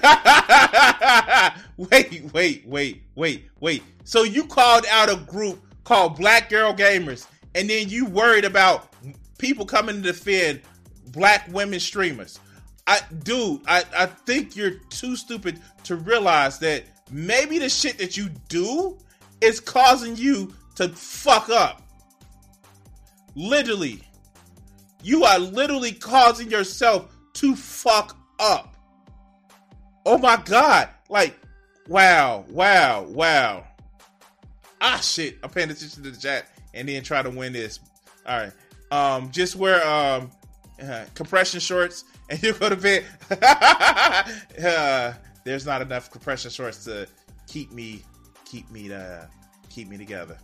wait, wait, wait, wait, wait. So you called out a group called Black Girl Gamers, and then you worried about people coming to defend black women streamers. I dude, I, I think you're too stupid to realize that maybe the shit that you do is causing you to fuck up. Literally. You are literally causing yourself to fuck up. Oh my god. Like, wow, wow, wow. Ah shit. I'm paying attention to the chat and then try to win this. Alright. Um, just where um uh, compression shorts <laughs> and you go to bed. <laughs> uh, there's not enough compression shorts to keep me keep me to keep me together.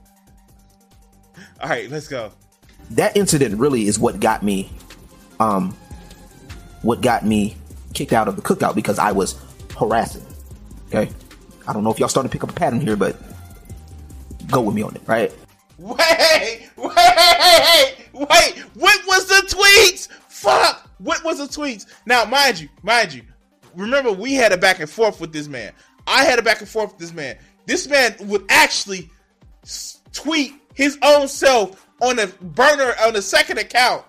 All right, let's go. That incident really is what got me, um, what got me kicked out of the cookout because I was harassing. Okay, I don't know if y'all starting to pick up a pattern here, but go with me on it, right? Wait, <laughs> wait, wait! What was the tweets? Fuck! What was the tweets? Now, mind you, mind you, remember we had a back and forth with this man. I had a back and forth with this man. This man would actually tweet his own self on a burner on a second account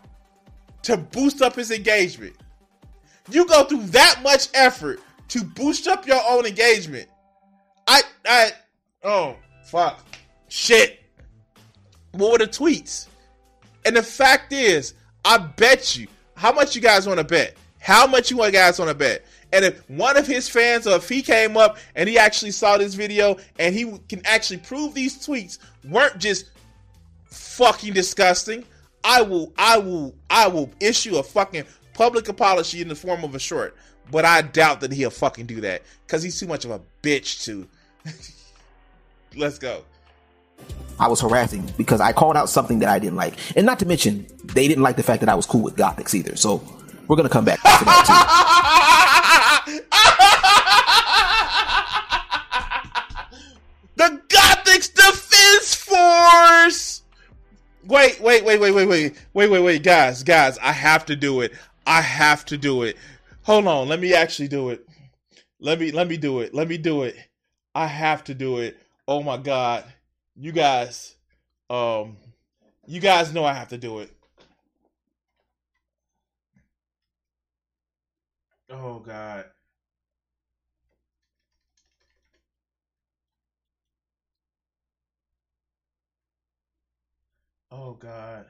to boost up his engagement. You go through that much effort to boost up your own engagement. I I oh fuck shit. What were the tweets? And the fact is, I bet you. How much you guys want to bet? How much you guys want to bet? And if one of his fans, or if he came up and he actually saw this video and he can actually prove these tweets weren't just fucking disgusting, I will, I will, I will issue a fucking public apology in the form of a short. But I doubt that he'll fucking do that because he's too much of a bitch to. <laughs> Let's go. I was harassing because I called out something that I didn't like. And not to mention, they didn't like the fact that I was cool with Gothix either. So we're going to come back to that too. <laughs> the Gothix Defense Force! Wait, wait, wait, wait, wait, wait, wait, wait, wait, guys, guys, I have to do it. I have to do it. Hold on, let me actually do it. Let me let me do it. Let me do it. I have to do it. Oh my god you guys, um, you guys know I have to do it. Oh God. Oh God.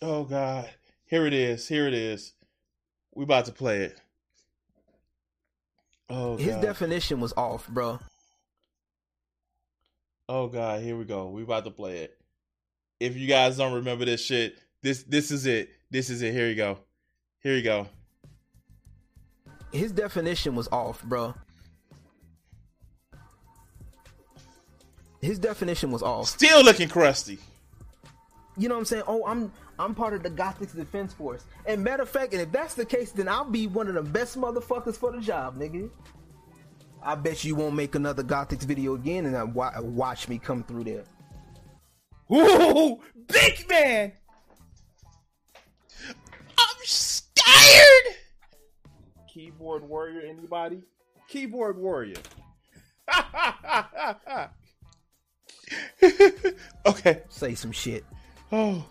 Oh God. Here it is. Here it is. We about to play it. Oh, his God. definition was off, bro. Oh God, here we go. We about to play it. If you guys don't remember this shit, this this is it. This is it. Here you go. Here you go. His definition was off, bro. His definition was off. Still looking crusty. You know what I'm saying? Oh, I'm I'm part of the Gothix Defense Force. And matter of fact, and if that's the case, then I'll be one of the best motherfuckers for the job, nigga. I bet you won't make another Gothix video again and I watch me come through there. Ooh, big man! I'm scared! Keyboard warrior, anybody? Keyboard warrior. <laughs> <laughs> okay. Say some shit. Oh.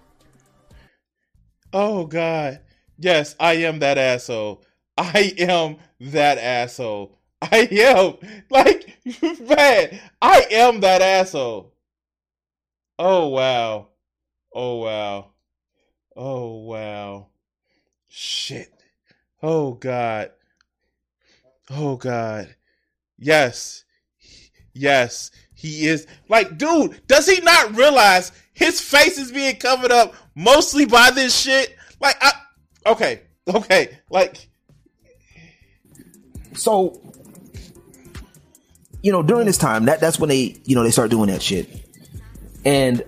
Oh God. Yes, I am that asshole. I am that asshole. I am <laughs> like <laughs> man, I am that asshole. Oh wow. Oh wow. Oh wow. Shit. Oh God. Oh God. Yes. Yes. He is like, dude, does he not realize his face is being covered up mostly by this shit? Like, I, okay, okay, like, so, you know, during this time, that that's when they, you know, they start doing that shit. And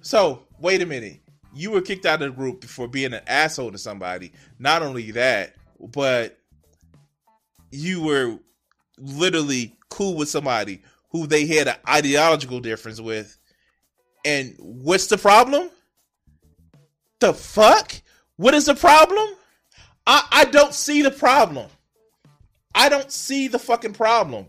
so, wait a minute. You were kicked out of the group for being an asshole to somebody. Not only that, but you were literally cool with somebody who they had an ideological difference with. And what's the problem? The fuck? What is the problem? I, I don't see the problem. I don't see the fucking problem.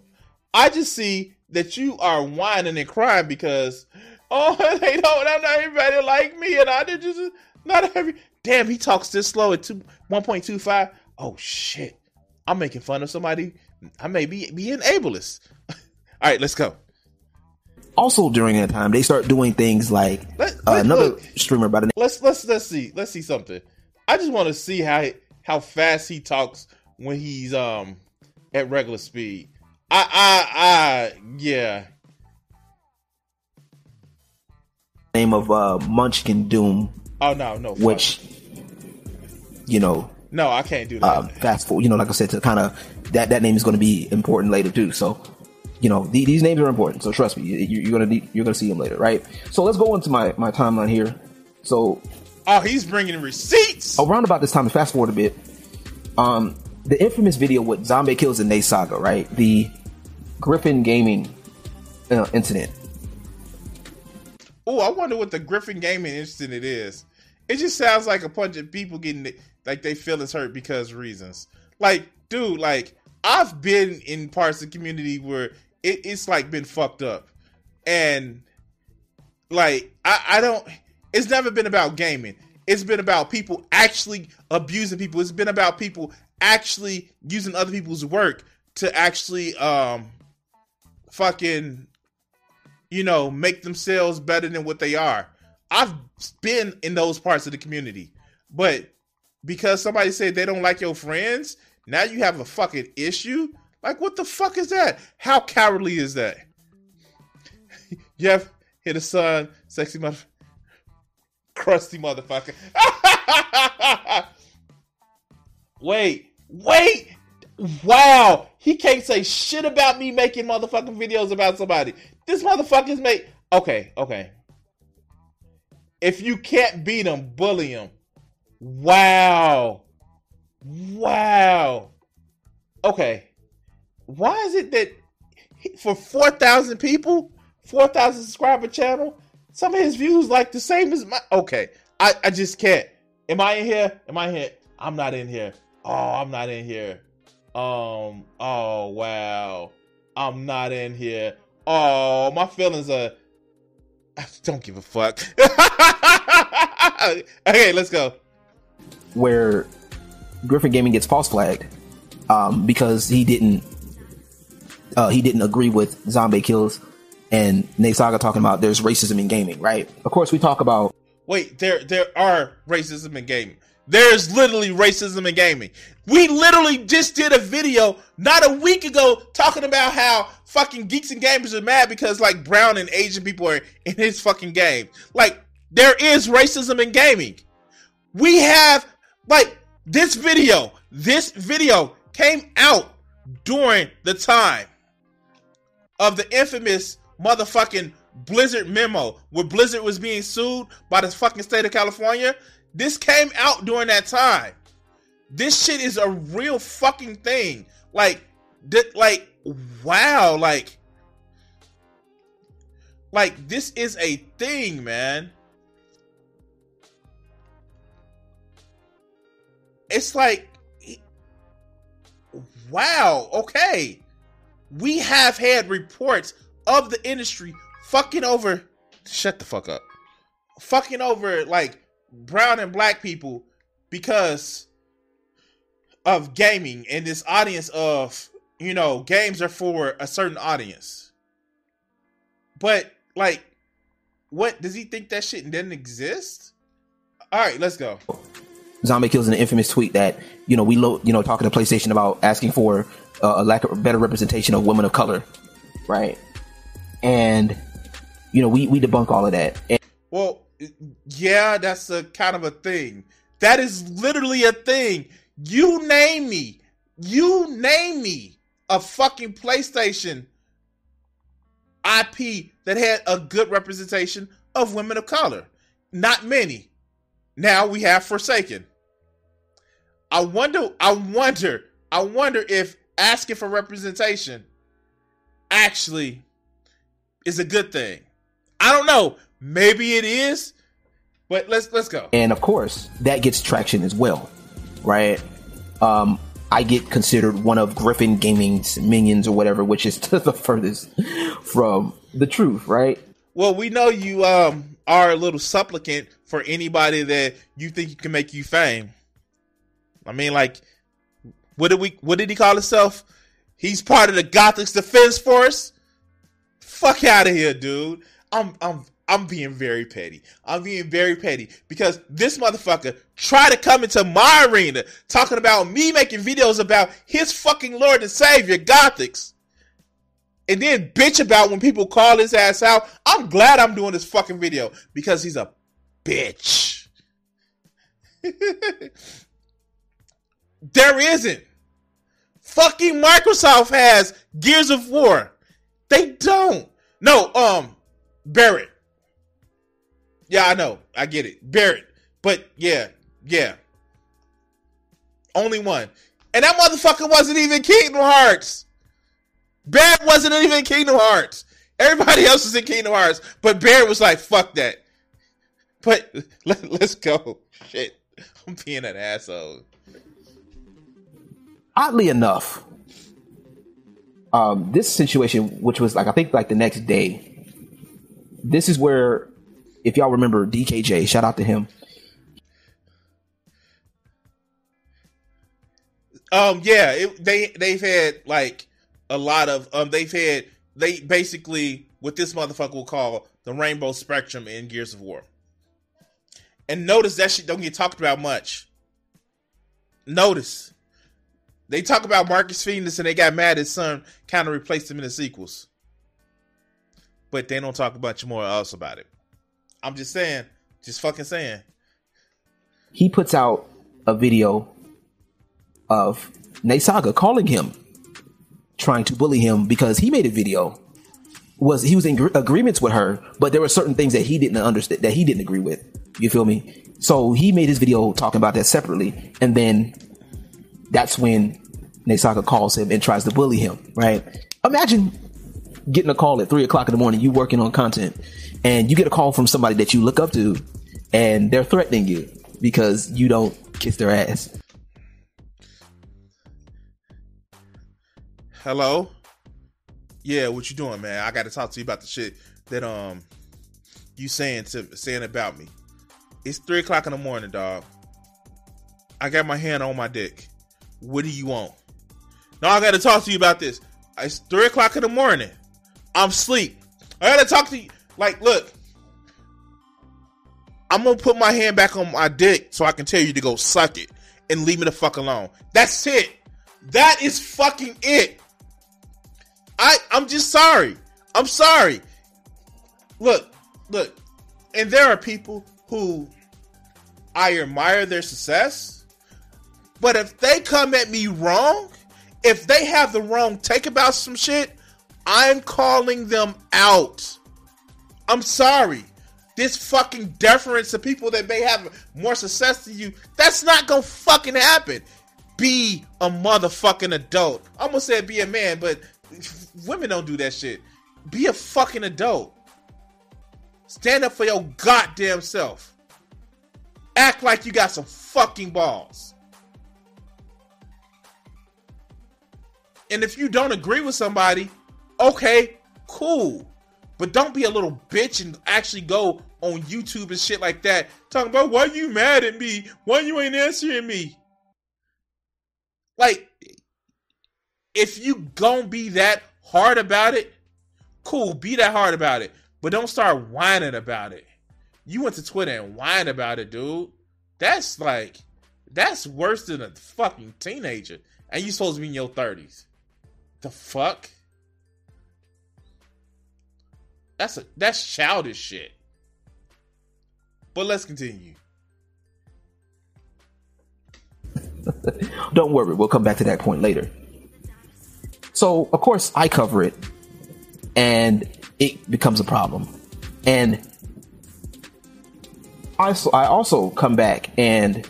I just see that you are whining and crying because oh <laughs> they don't I'm not everybody like me and I did just not every damn he talks this slow at two one point two five. Oh shit. I'm making fun of somebody. I may be being ableist. <laughs> All right, let's go. Also, during that time, they start doing things like Let- uh, let- another look. streamer by the name. Let's let's let's see let's see something. I just want to see how how fast he talks when he's um at regular speed. I I I yeah. name of uh, Munchkin Doom, Oh no no. fuck. which you know, no I can't do that. um, fast forward. You know, like I said, to kind of that that name is going to be important later too. So, you know, the, these names are important. So trust me, you, you're gonna need, you're gonna see them later, right? So let's go into my my timeline here. So oh he's bringing receipts. around about this time, fast forward a bit, um, the infamous video with Zombie Kills and Nay Saga, right? The Griffin Gaming uh, incident. Oh, I wonder what the Griffin Gaming incident is. It just sounds like a bunch of people getting like they feel feelings hurt because reasons. Like, dude, like I've been in parts of the community where it, it's like been fucked up, and like I, I don't. It's never been about gaming. It's been about people actually abusing people. It's been about people actually using other people's work to actually um fucking you know, make themselves better than what they are. I've been in those parts of the community, but because somebody said they don't like your friends, now you have a fucking issue. Like, what the fuck is that? How cowardly is that? <laughs> Jeff hit a son, sexy mother, crusty motherfucker. <laughs> wait, wait. Wow, he can't say shit about me making motherfucking videos about somebody. This motherfucker's made. Okay, okay. If you can't beat him, bully him. Wow. Wow. Okay. Why is it that for 4,000 people, 4,000 subscriber channel, some of his views like the same as my. Okay. I, I just can't. Am I in here? Am I here? I'm not in here. Oh, I'm not in here. Um, oh, wow. I'm not in here. Oh, my feelings are. I <laughs> don't give a fuck. <laughs> okay, let's go. where Griffin Gaming gets false flagged um, because he didn't uh, he didn't agree with Zombie Kills and Nate Saga talking about there's racism in gaming, right? Of course, we talk about Wait, there there are racism in gaming. There's literally racism in gaming. We literally just did a video not a week ago talking about how fucking geeks and gamers are mad because like brown and Asian people are in his fucking game. Like there is racism in gaming. We have like this video, this video came out during the time of the infamous motherfucking Blizzard memo where Blizzard was being sued by the fucking state of California. This came out during that time. This shit is a real fucking thing. Like, th- like, wow, like, like this is a thing, man. It's like, wow, okay. We have had reports of the industry fucking over. Shut the fuck up. Fucking over like brown and black people because of gaming and this audience of you know games are for a certain audience. But like, what does he think that shit didn't exist? All right, let's go. Zombie Kills an infamous tweet that you know we lo- you know talking to PlayStation about asking for uh, a lack of better representation of women of color, right? And you know we we debunk all of that. And Well, yeah, that's a kind of a thing. That is literally a thing. You name me, you name me a fucking PlayStation IP that had a good representation of women of color. Not many. Now we have Forspoken. I wonder, I wonder, I wonder if asking for representation actually is a good thing. I don't know. Maybe it is, but let's let's go. and of course that gets traction as well, right? um, I get considered one of Griffin Gaming's minions or whatever, which is <laughs> to the furthest from the truth, right? Well, we know you um are a little supplicant for anybody that you think you can make you fame. I mean, like, what did we? What did he call himself? He's part of the Gothix Defense Force. Fuck out of here, dude. I'm I'm I'm being very petty. I'm being very petty because this motherfucker tried to come into my arena talking about me making videos about his fucking Lord and Savior, Gothix. And then bitch about when people call his ass out. I'm glad I'm doing this fucking video because he's a bitch. <laughs> there isn't. Fucking Microsoft has Gears of War. They don't. No, um, Barrett. Yeah, I know. I get it. Barrett. But yeah, yeah. Only one. And that motherfucker wasn't even Kingdom Hearts. Barrett wasn't even Kingdom Hearts. Everybody else was in Kingdom Hearts. But Barrett was like, fuck that. But <laughs> let, us go. Shit. I'm being an asshole. Oddly enough, um, this situation, which was like I think like the next day, this is where, if y'all remember DKJ, shout out to him. Um, yeah, it, they they've had like a lot of um, they've had they basically what this motherfucker will call the rainbow spectrum in Gears of War. And notice that shit don't get talked about much. Notice they talk about Marcus Phoenix and they got mad his son kind of replaced him in the sequels. But they don't talk much more else about it. I'm just saying, just fucking saying. He puts out a video of Nate Saga calling him, trying to bully him because he made a video. Was he was in gr- agreements with her, but there were certain things that he didn't understand that he didn't agree with. You feel me? So he made his video talking about that separately, and then that's when Nate Saga calls him and tries to bully him, right? Imagine getting a call at three o'clock in the morning, you working on content, and you get a call from somebody that you look up to, and they're threatening you because you don't kiss their ass. Hello? Yeah, what you doing, man? I got to talk to you about the shit that um you saying to saying about me. It's three o'clock in the morning, dog. I got my hand on my dick. What do you want? Now I gotta talk to you about this. It's three o'clock in the morning. I'm asleep. I gotta talk to you. Like, look, I'm gonna put my hand back on my dick so I can tell you to go suck it and leave me the fuck alone. That's it. That is fucking it. I I'm just sorry. I'm sorry. Look, look, and there are people who I admire their success, but if they come at me wrong, if they have the wrong take about some shit, I'm calling them out. I'm sorry. This fucking deference to people that may have more success than you, that's not gonna fucking happen. Be a motherfucking adult. I almost said be a man, but women don't do that shit. Be a fucking adult. Stand up for your goddamn self. Act like you got some fucking balls. And if you don't agree with somebody, okay, cool. But don't be a little bitch and actually go on YouTube and shit like that talking about why you mad at me? Why you ain't answering me? Like, if you gonna be that hard about it, cool, be that hard about it. But don't start whining about it. You went to Twitter and whined about it, dude. That's like, that's worse than a fucking teenager. And you supposed to be in your 30s. The fuck? That's a that's childish shit. But let's continue. Don't worry, we'll come back to that point later. So, of course, I cover it and it becomes a problem. And I, I also come back and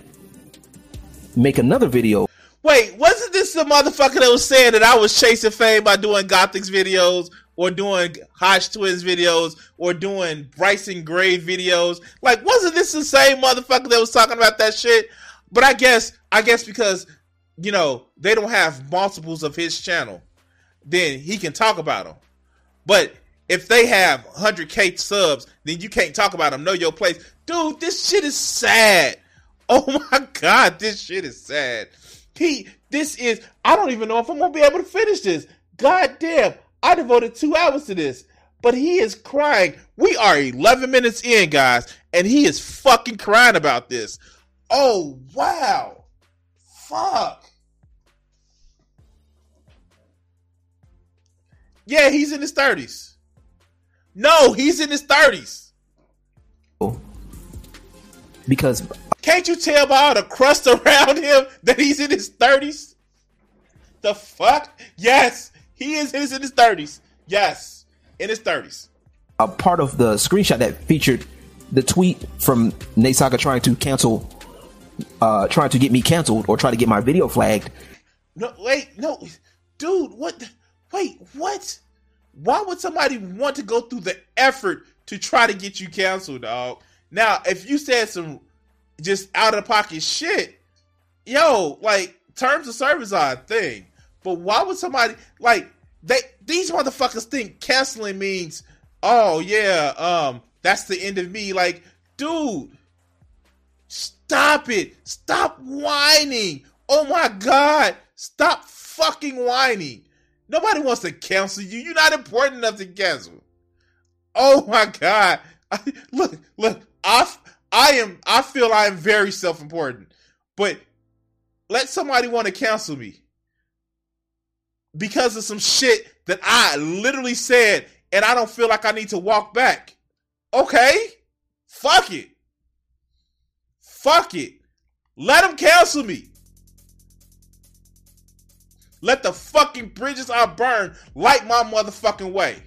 make another video. Wait, wasn't this the motherfucker that was saying that I was chasing fame by doing Gothix videos or doing Hodge Twins videos or doing Bryson Gray videos? Like, wasn't this the same motherfucker that was talking about that shit? But I guess, I guess because you know, they don't have multiples of his channel, then he can talk about them. But if they have 100k subs, then you can't talk about them. Know your place, dude. This shit is sad. <laughs> Oh my god, this shit is sad. He, this is. I don't even know if I'm gonna be able to finish this. God damn, I devoted two hours to this, but he is crying. We are 11 minutes in, guys, and he is fucking crying about this. Oh wow, fuck. Yeah, he's in his 30s. No, he's in his 30s. Because Can't you tell by all the crust <laughs> around him that he's in his 30s? The fuck? Yes, he is, is in his 30s. Yes, in his 30s. a part of the screenshot that featured the tweet from Nate Saka trying to cancel, uh, trying to get me canceled or try to get my video flagged. No, wait, no, dude, what? the- Wait, what? Why would somebody want to go through the effort to try to get you canceled, dog? Now, if you said some just out of pocket shit, yo, like terms of service are a thing. But why would somebody like they these motherfuckers think canceling means, oh yeah, um, that's the end of me. Like, dude, stop it. Stop whining. Oh my god. Stop fucking whining. Nobody wants to cancel you. You're not important enough to cancel. Oh my god. <laughs> Look, look, I I am I feel I am very self-important. But let somebody want to cancel me because of some shit that I literally said and I don't feel like I need to walk back. Okay? Fuck it. Fuck it. Let them cancel me. Let the fucking bridges I burn light my motherfucking way.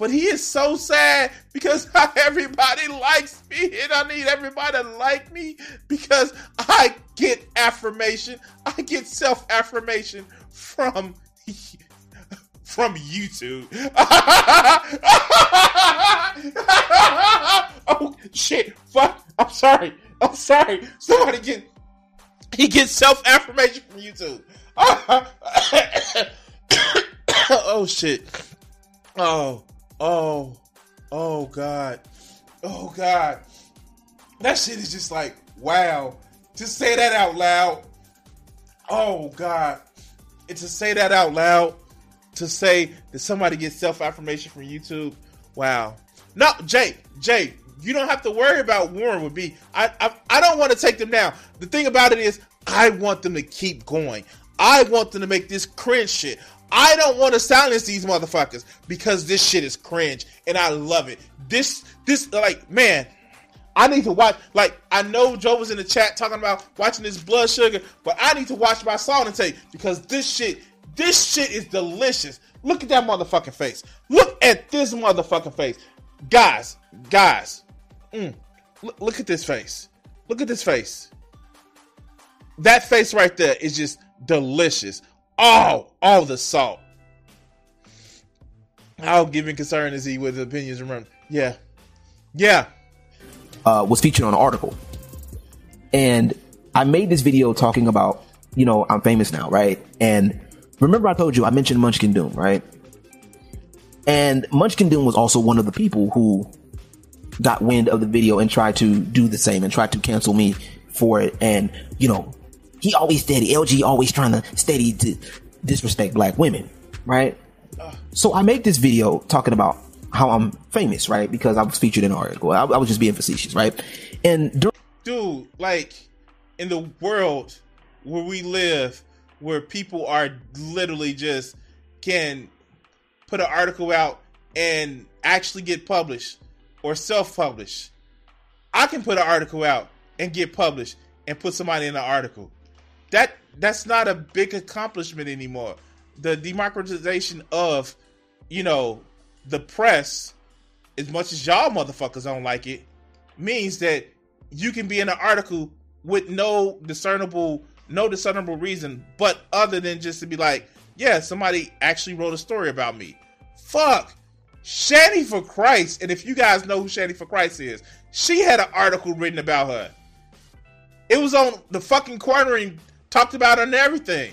But he is so sad because <laughs> everybody likes me, and I need everybody to like me because I get affirmation. I get self affirmation from <laughs> from YouTube. <laughs> oh shit! Fuck! I'm sorry. I'm sorry. Somebody get he gets self affirmation from YouTube. oh shit. Oh, oh, oh god. Oh god. That shit is just like, wow. Just say that out loud. Oh god. And to say that out loud, to say that somebody gets self affirmation from YouTube, wow. No, Jay, Jay, you don't have to worry about Warren with me. I, I I don't want to take them down. The thing about it is, I want them to keep going. I want them to make this cringe shit. I don't want to silence these motherfuckers because this shit is cringe and I love it. This this like man, I need to watch. Like I know Joe was in the chat talking about watching this blood sugar, but I need to watch my song and take because this shit, this shit is delicious. Look at that motherfucking face. Look at this motherfucking face, guys, guys. Mm, look, look at this face. Look at this face. That face right there is just delicious. Oh, all the salt. How giving concern is he with opinions? Remember, yeah, yeah. uh, was featured on an article. And I made this video talking about, you know, I'm famous now, right? And remember I told you I mentioned Munchkin Doom, right? And Munchkin Doom was also one of the people who got wind of the video and tried to do the same and tried to cancel me for it. And, you know, he always steady, LG always trying to steady to disrespect black women, right? So I make this video talking about how I'm famous, right? Because I was featured in an article. I, I was just being facetious, right? And during dude, like in the world where we live, where people are literally just can put an article out and actually get published or self-published. I can put an article out and get published and put somebody in an article. That that's not a big accomplishment anymore. The democratization of, you know, the press, as much as y'all motherfuckers don't like it, means that you can be in an article with no discernible no discernible reason but other than just to be like yeah somebody actually wrote a story about me. Fuck. Shanny for christ and if you guys know who shanny for christ is she had an article written about her. It was on the fucking corner and talked about and everything.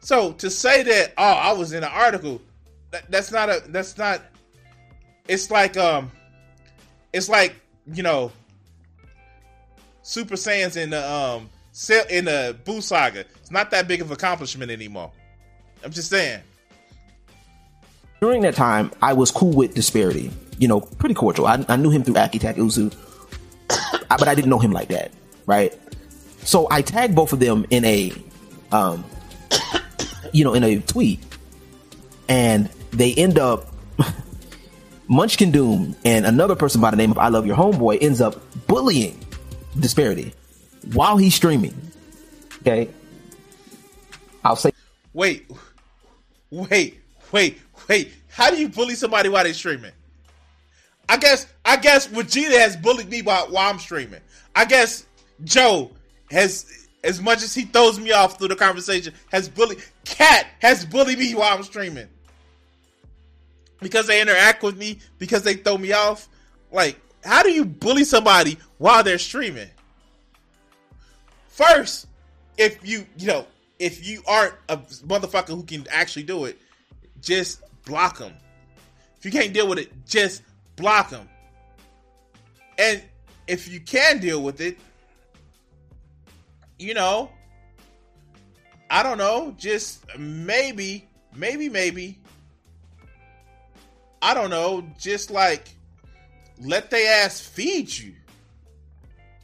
So to say that, oh, I was in an article, that, that's not a that's not it's like um it's like, you know, Super Saiyans in the um in the Boo saga. It's not that big of accomplishment anymore. I'm just saying. During that time, I was cool with Disparity. You know, pretty cordial. I, I knew him through Akitak Uzu, <coughs> but I didn't know him like that, right? So I tagged both of them in a, um, you know, in a tweet, and they end up <laughs> Munchkin Doom and another person by the name of I Love Your Homeboy ends up bullying Disparity while he's streaming. Okay, I'll say. Wait, wait, wait, wait. How do you bully somebody while they're streaming? I guess I guess Vegeta has bullied me while, while I'm streaming. I guess Joe has as much as he throws me off through the conversation, has bullied Cat has bullied me while I'm streaming. Because they interact with me, because they throw me off. Like, how do you bully somebody while they're streaming? First, if you you know, if you aren't a motherfucker who can actually do it, just block them. If you can't deal with it, just block them. And if you can deal with it, you know, I don't know, just maybe, maybe, maybe, I don't know, just like let they ass feed you.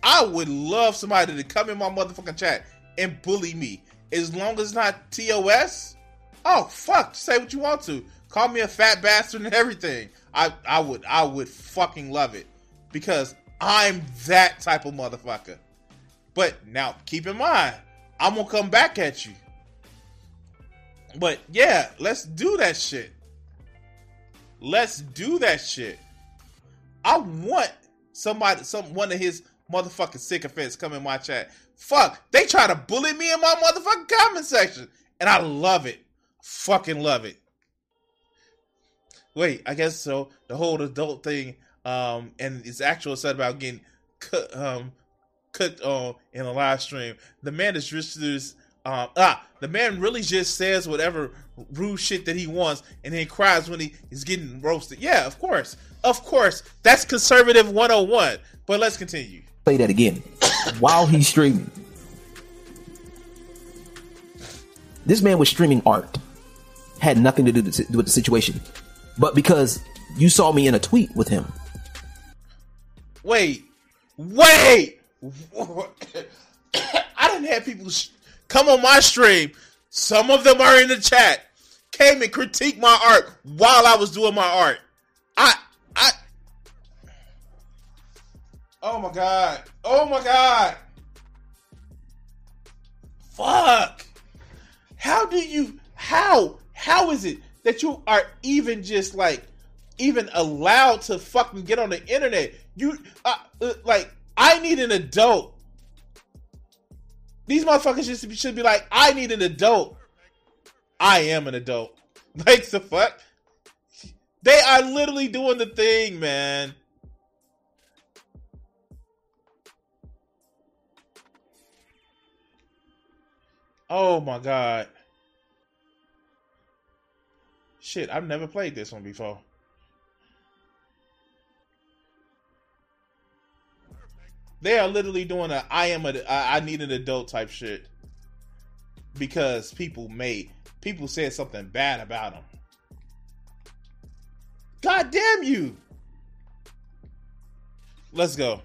I would love somebody to come in my motherfucking chat and bully me. As long as not TOS. Oh fuck, say what you want to. Call me a fat bastard and everything. I I would I would fucking love it. Because I'm that type of motherfucker. But now keep in mind, I'm gonna come back at you. But yeah, let's do that shit. Let's do that shit. I want somebody, some one of his motherfucking sycophants come in my chat. Fuck, they try to bully me in my motherfucking comment section, and I love it. Fucking love it. Wait, I guess so. The whole adult thing, um, and his actual said about getting um, cooked on in a live stream. The man is just this. Um, ah, the man really just says whatever rude shit that he wants, and then cries when he is getting roasted. Yeah, of course, of course, that's conservative 101. But let's continue. Say that again. while he's streaming, this man was streaming art. Had nothing to do with the situation, but because you saw me in a tweet with him. Wait, wait. <coughs> I didn't have people sh- come on my stream. Some of them are in the chat. Came and critique my art while I was doing my art. I, I. Oh my god. Oh my god. Fuck. How do you? How? How is it that you are even just like, even allowed to fucking get on the internet? You, uh, uh, like, I need an adult. These motherfuckers should should be like, I need an adult. I am an adult. <laughs> Like the fuck? They are literally doing the thing, man. Oh my god. Shit, I've never played this one before. They are literally doing a I am a I need an adult type shit because people made people said something bad about them. God damn you! Let's go.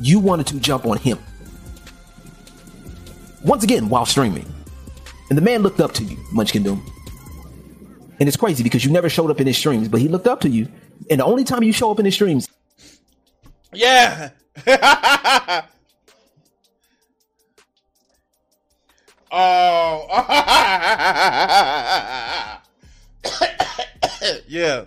You wanted to jump on him once again while streaming, and the man looked up to you, Munchkin Doom. And it's crazy because you never showed up in his streams, but he looked up to you, and the only time you show up in his streams yeah. <laughs> oh. <coughs> yeah.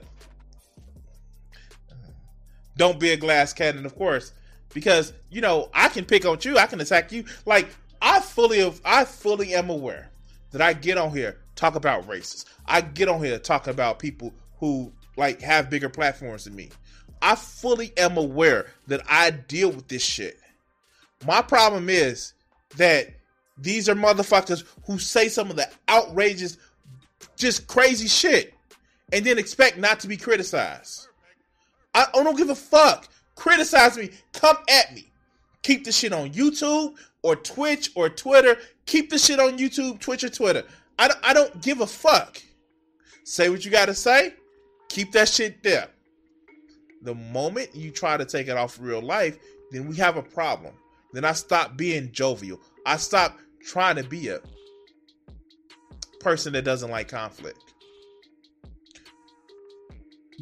Don't be a glass cannon, of course, because you know I can pick on you. I can attack you. Like I fully, I fully am aware that I get on here talk about races. I get on here talk about people who like have bigger platforms than me I fully am aware that I deal with this shit. My problem is that these are motherfuckers who say some of the outrageous, just crazy shit, and then expect not to be criticized. I, I don't give a fuck. Criticize me. Come at me. Keep the shit on YouTube or Twitch or Twitter. Keep the shit on YouTube, Twitch, or Twitter. I I don't give a fuck. Say what you got to say. Keep that shit there. The moment you try to take it off real life, then we have a problem. Then I stop being jovial. I stop trying to be a person that doesn't like conflict.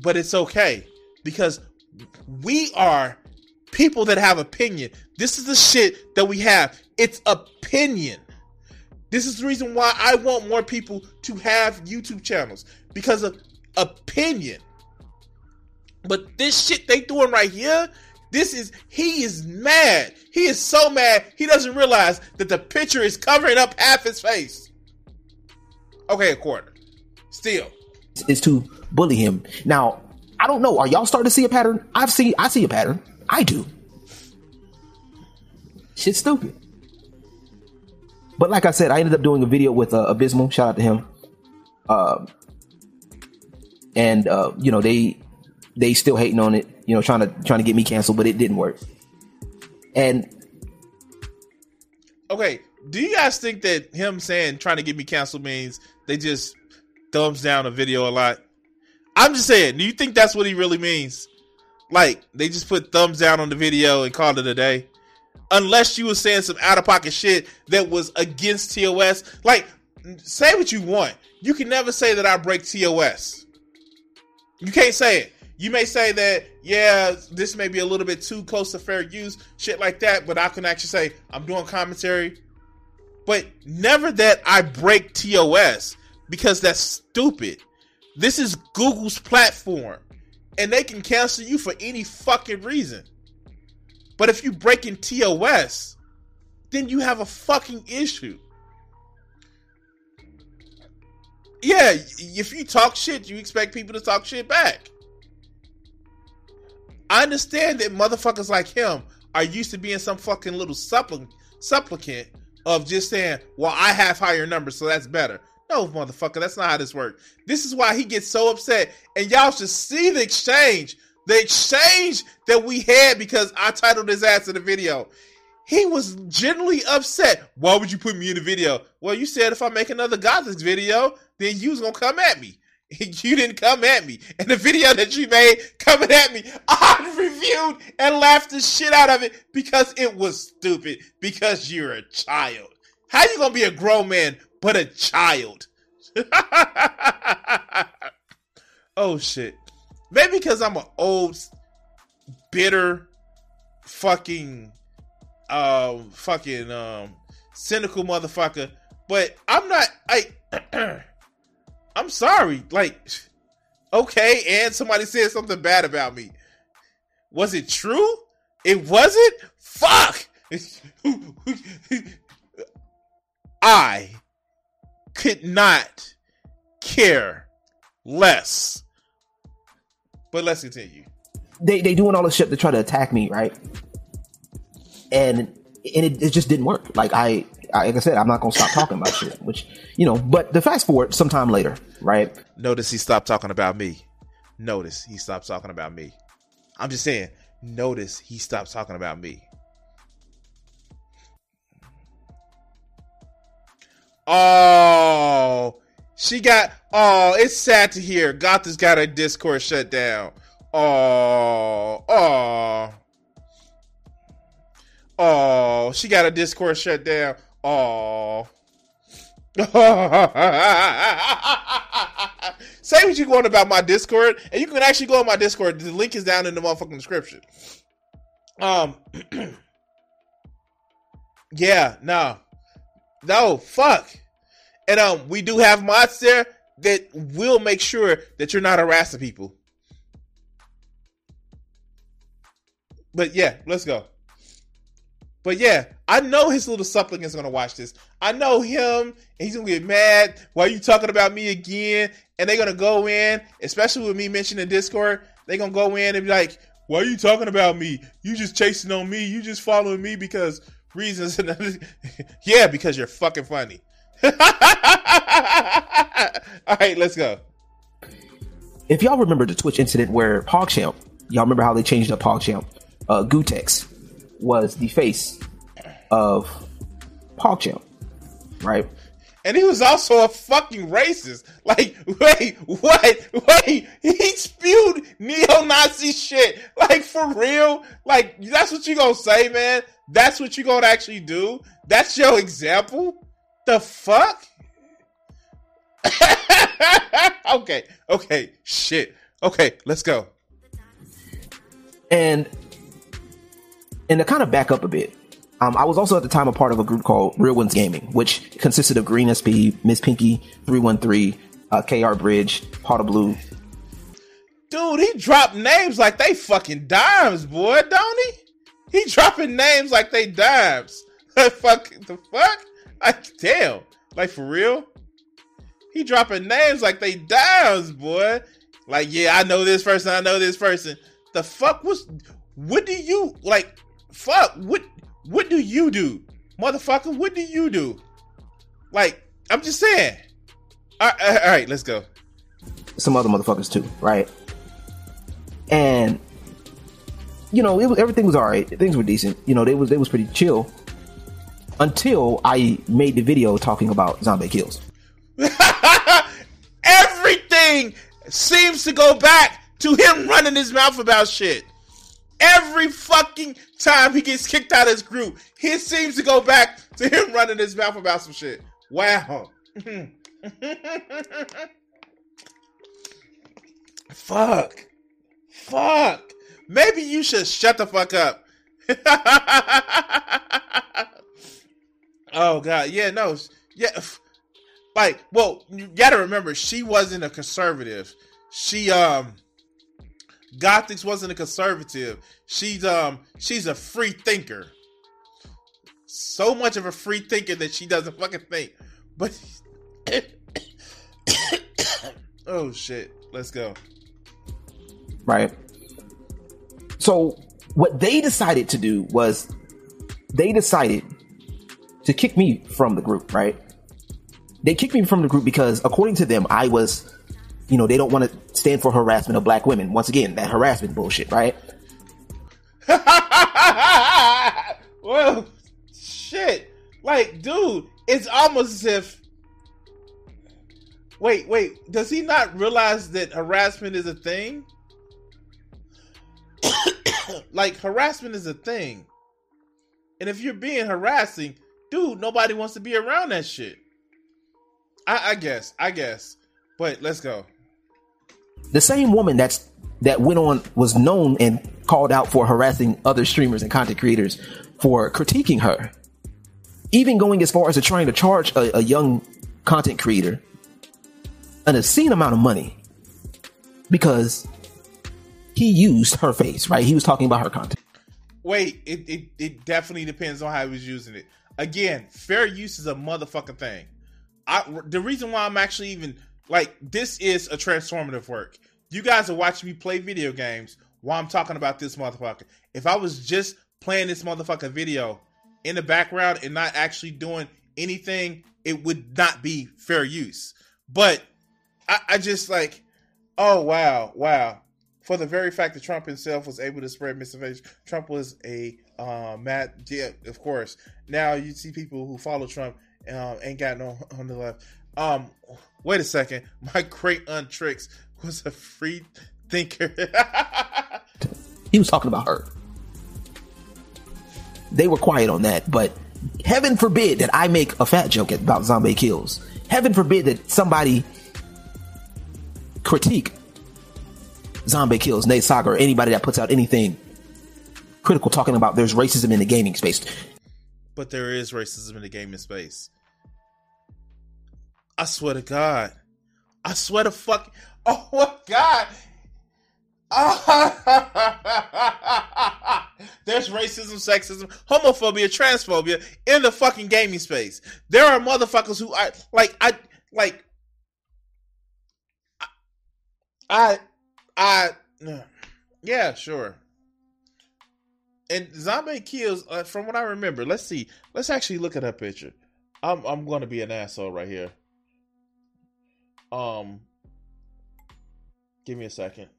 But it's okay because we are people that have opinion. This is the shit that we have. It's opinion. This is the reason why I want more people to have YouTube channels because of opinion. But this shit they doing right here, this is he is mad. He is so mad he doesn't realize that the picture is covering up half his face. Okay, a quarter. Still. Is to bully him. Now, I don't know. Are y'all starting to see a pattern? I've seen I see a pattern. I do. Shit's stupid. But like I said, I ended up doing a video with uh, Abysmal. Shout out to him. Uh, and uh, you know they they still hating on it. You know, trying to trying to get me canceled, but it didn't work. And okay, do you guys think that him saying trying to get me canceled means they just thumbs down a video a lot? I'm just saying, do you think that's what he really means? Like they just put thumbs down on the video and called it a day? Unless you were saying some out of pocket shit that was against TOS. Like, say what you want. You can never say that I break TOS. You can't say it. You may say that, yeah, this may be a little bit too close to fair use, shit like that, but I can actually say I'm doing commentary. But never that I break TOS because that's stupid. This is Google's platform, and they can cancel you for any fucking reason. But if you break in TOS, then you have a fucking issue. Yeah, if you talk shit, you expect people to talk shit back. I understand that motherfuckers like him are used to being some fucking little supplicant, supplicant of just saying, "Well, I have higher numbers, so that's better." No, motherfucker, that's not how this works. This is why he gets so upset, and y'all should see the exchange the exchange that we had because I titled his ass in the video. He was genuinely upset. Why would you put me in the video? Well, you said if I make another Gothic video, then you was gonna come at me. <laughs> You didn't come at me. And the video that you made coming at me, <laughs> I reviewed and laughed the shit out of it because it was stupid. Because you're a child. How you gonna be a grown man but a child? <laughs> oh shit. Maybe because I'm an old, bitter, fucking, uh, fucking, um, cynical motherfucker. But I'm not. I. <clears throat> I'm sorry. Like, okay, and somebody said something bad about me. Was it true? It wasn't. Fuck. <laughs> I could not care less but let's continue. They they doing all this shit to try to attack me, right? And and it, it just didn't work. Like I, I like I said, I'm not gonna stop talking about shit. Which you know, but the fast forward sometime later, right? Notice he stopped talking about me. Notice he stopped talking about me. I'm just saying. Notice he stopped talking about me. Oh, she got. Oh, it's sad to hear. Gotha's got her Discord shut down. Oh, oh, oh. She got a Discord shut down. Oh. <laughs> Say what you want about my Discord, and you can actually go on my Discord. The link is down in the motherfucking description. Um, <clears throat> yeah, no, no, fuck. And um, we do have mods there that will make sure that you're not harassing people. But yeah, let's go. But yeah, I know his little supplicant's gonna watch this. I know him, and he's gonna get mad. Why are you talking about me again? And they're gonna go in, especially with me mentioning Discord. They're gonna go in and be like, why are you talking about me? You just chasing on me. You just following me because reasons. <laughs> yeah, because you're fucking funny. <laughs> All right, let's go. If y'all remember the Twitch incident where PogChamp, y'all remember how they changed up PogChamp? Uh, Gootecks was the face of PogChamp, right? And he was also a fucking racist. Like, wait, what? Wait, he spewed neo-Nazi shit. Like, for real? Like, that's what you gonna say, man? That's what you gonna actually do? That's your example? The fuck? <laughs> okay, okay, shit. Okay, let's go. And and to kind of back up a bit, um, I was also at the time a part of a group called Real Ones Gaming, which consisted of Green SP, Miss Pinky, 313, uh, KR Bridge, Pot of Blue. Dude, he dropped names like they fucking dimes, boy, don't he? He dropping names like they dimes. <laughs> fuck the fuck? Like damn. Like for real? He dropping names like they dimes, boy. Like, yeah, I know this person, I know this person. The fuck was what do you like fuck what what do you do? Motherfucker, what do you do? Like, I'm just saying. All right, all right let's go. Some other motherfuckers too, right? And you know, it was everything was all right. Things were decent. You know, they was they was pretty chill until I made the video talking about zombie kills. <laughs> Everything seems to go back to him running his mouth about shit. Every fucking time he gets kicked out of his group, he seems to go back to him running his mouth about some shit. Wow. <laughs> Fuck. Fuck. Maybe you should shut the fuck up. <laughs> oh god, yeah, no, yeah, like, well, you gotta remember, she wasn't a conservative. She um Gothix wasn't a conservative. She's um she's a free thinker. So much of a free thinker that she doesn't fucking think. But <coughs> oh shit, let's go. Right. So what they decided to do was they decided to kick me from the group, right? They kicked me from the group because according to them, I was you know, they don't want to stand for harassment of black women. Once again, that harassment bullshit, right? <laughs> well, shit. Like, dude, it's almost as if. Wait, wait. Does he not realize that harassment is a thing? <coughs> like, harassment is a thing. And if you're being harassing, dude, nobody wants to be around that shit. I, I guess. I guess. But let's go the same woman that's that went on was known and called out for harassing other streamers and content creators for critiquing her, even going as far as to trying to charge a, a young content creator an obscene amount of money because he used her face. Right? He was talking about her content. Wait, it, it, it definitely depends on how he was using it. Again, fair use is a motherfucking thing. I the reason why I'm actually even like this is a transformative work. You guys are watching me play video games while I'm talking about this motherfucker. If I was just playing this motherfucker video in the background and not actually doing anything, it would not be fair use. But I, I just like, oh wow, wow. For the very fact that Trump himself was able to spread misinformation, Trump was a uh, mad. Yeah, of course. Now you see people who follow Trump um, ain't got no on the left. Um, wait a second. My great aunt Trix was a free thinker. he was talking about her. They were quiet on that, but heaven forbid that I make a fat joke about zombie kills. Heaven forbid that somebody critique zombie kills, Nate Saga, or anybody that puts out anything critical talking about there's racism in the gaming space. But there is racism in the gaming space. I swear to God. I swear to fuck. <laughs> Oh my God. <laughs> There's racism, sexism, homophobia, transphobia in the fucking gaming space. There are motherfuckers who I like. I like. I, I, yeah, sure. and Zombie kills. Uh, from what I remember, let's see. Let's actually look at her picture. I'm I'm going to be an asshole right here. Um, give me a second.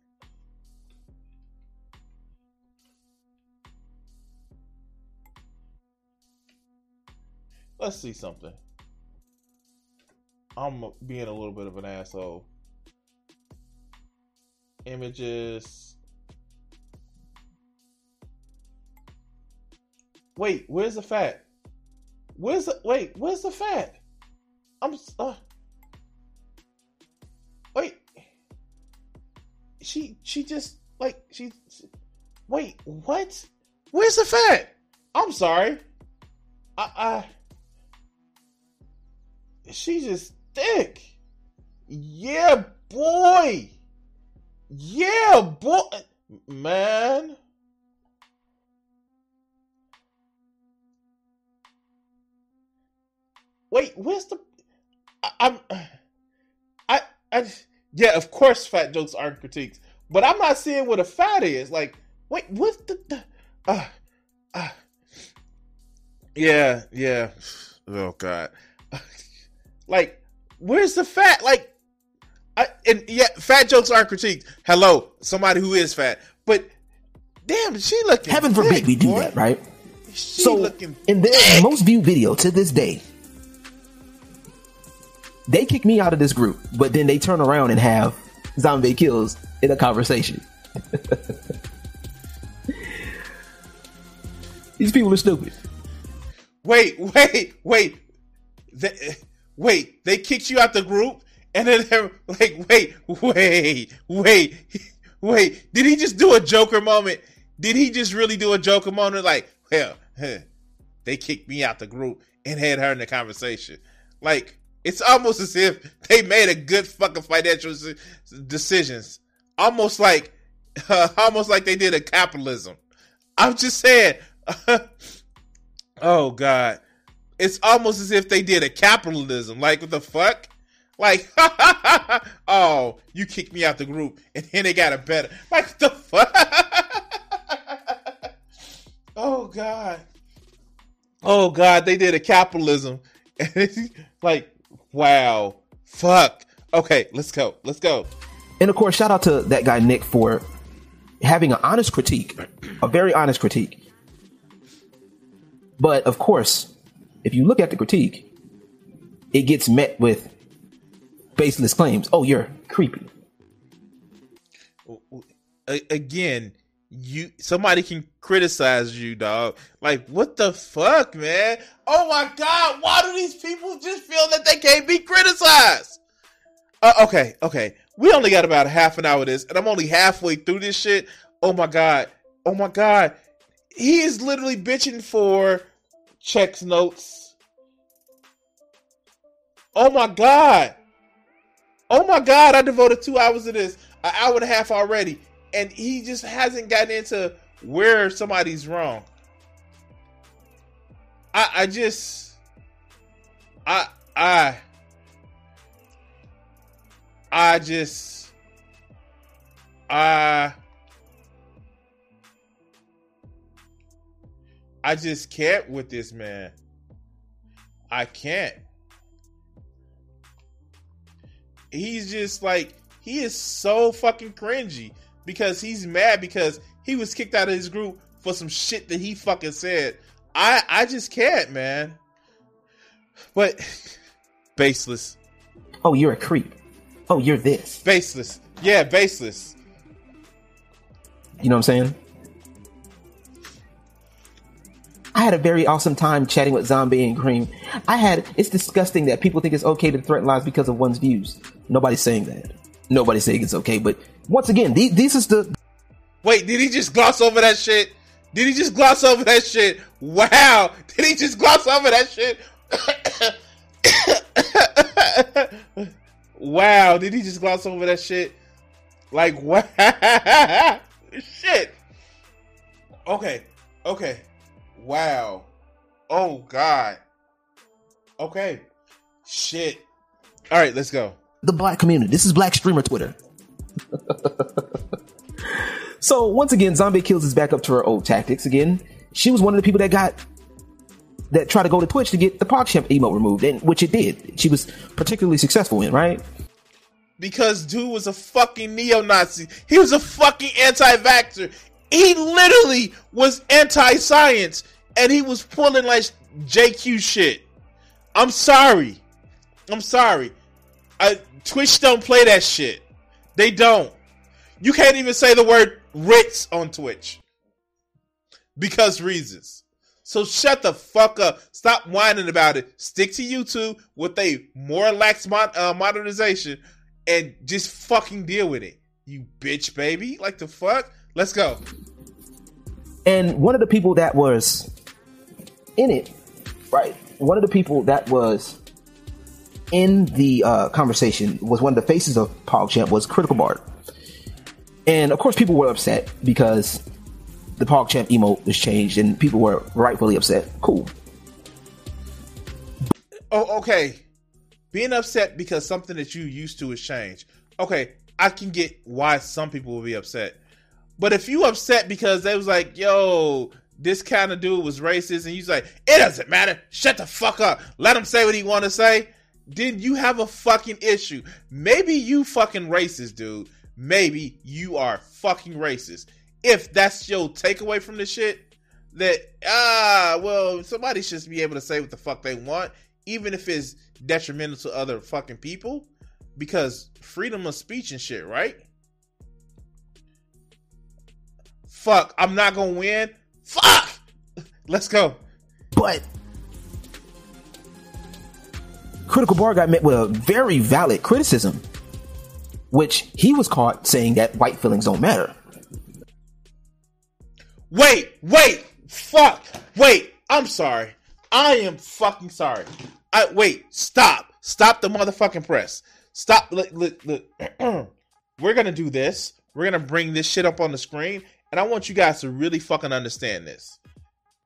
Let's see something. I'm being a little bit of an asshole. Images. Wait, where's the fat? Where's the wait? Where's the fat? I'm uh, wait. She she just like she. Wait, what? Where's the fat? I'm sorry. I I. She's just thick. Yeah, boy. Yeah, boy. Man. Wait, where's the? I, I'm. I. I. Yeah, of course, fat jokes aren't critiques, but I'm not seeing what a fat is. Like, wait, what's the? the uh, uh, yeah, yeah. Oh God. <laughs> like, where's the fat? Like, I, and yeah, fat jokes are critiqued. Hello, somebody who is fat, but damn, she looking. Heaven forbid thick, we do boy. that, right? She so, looking. in their most viewed video to this day, they kick me out of this group, but then they turn around and have Zombie Kills in a conversation. <laughs> These people are stupid. Wait, wait, wait. They, wait, they kicked you out the group, and then they're like, wait, wait, wait, wait. Did he just do a Joker moment? Did he just really do a Joker moment? Like, well, huh, they kicked me out the group and had her in the conversation. Like, it's almost as if they made a good fucking financial decisions. Almost like, <laughs> almost like they did a capitalism. I'm just saying. <laughs> oh God, it's almost as if they did a capitalism. Like what the fuck? Like, <laughs> oh, you kicked me out the group, and then they got a better. Like the fuck? oh God. Oh God, they did a capitalism. like, wow, fuck. Okay, let's go. Let's go. And of course, shout out to that guy Nick for having an honest critique, a very honest critique. But of course, if you look at the critique, it gets met with baseless claims. Oh, you're creepy. Again, you somebody can criticize you, dog. Like, what the fuck, man? Oh my god, why do these people just feel that they can't be criticized? Uh, okay, okay. We only got about half an hour of this, and I'm only halfway through this shit. Oh my god. Oh my god. He is literally bitching for checks notes. Oh my god. Oh my god, I devoted two hours to this, an hour and a half already, and he just hasn't gotten into where somebody's wrong. I I just I I I just I I just can't with this man. I can't. He's just like he is so fucking cringy because he's mad because he was kicked out of his group for some shit that he fucking said. I I just can't, man. But <laughs> baseless. Oh, you're a creep. Oh, you're this. Baseless. Yeah, baseless. You know what I'm saying? I had a very awesome time chatting with Zombie and Cream. I had, it's disgusting that people think it's okay to threaten lives because of one's views. Nobody's saying that. Nobody's saying it's okay, but once again, these, this is the. Wait, did he just gloss over that shit? Did he just gloss over that shit? Wow. Did he just gloss over that shit? <coughs> wow. Did he just gloss over that shit? Like, wow. <laughs> shit. Okay. Okay. Wow. Oh, God. Okay. Shit. All right, let's go. the black community. This is Black Streamer Twitter. <laughs> So once again, Zombie Kills is back up to her old tactics again. She was one of the people that got that tried to go to Twitch to get the PogChamp emote removed, and which it did. She was particularly successful in, right? Because dude was a fucking neo-Nazi. He was a fucking anti-vaxxer. He literally was anti-science, and he was pulling like JQ shit. I'm sorry. I'm sorry. I, Twitch don't play that shit. They don't. You can't even say the word Ritz on Twitch because reasons. So shut the fuck up. Stop whining about it. Stick to YouTube with a more lax mon- uh, modernization and just fucking deal with it. You bitch, baby. Like the fuck? Let's go. And one of the people that was in it, right? One of the people that was in the uh, conversation was one of the faces of PogChamp was CriticalBard. And of course, people were upset because the PogChamp emote was changed and people were rightfully upset. Cool. Oh, okay. Being upset because something that you used to has changed. Okay, I can get why some people will be upset. But if you upset because they was like, yo, this kind of dude was racist, and you like, it doesn't matter. Shut the fuck up. Let him say what he want to say. Then you have a fucking issue. Maybe you fucking racist, dude. Maybe you are fucking racist. If that's your takeaway from the shit, that ah, well, somebody should be able to say what the fuck they want, even if it's detrimental to other fucking people, because freedom of speech and shit, right? Fuck, I'm not gonna win. Fuck. <laughs> Let's go. But CriticalBard got met with a very valid criticism, which he was caught saying that white feelings don't matter. Wait, wait, fuck, wait. I'm sorry. I am fucking sorry. I wait. Stop. Stop the motherfucking press. Stop. Look, look, look. <clears throat> We're gonna do this. We're gonna bring this shit up on the screen, and I want you guys to really fucking understand this.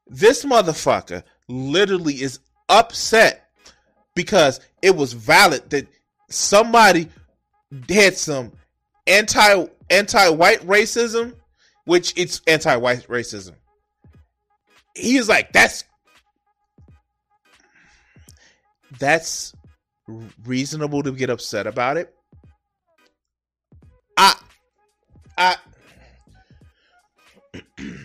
This motherfucker literally is upset because it was valid that somebody had some anti anti white racism, which it's anti white racism. He is like, that's that's reasonable to get upset about it. I I <clears throat>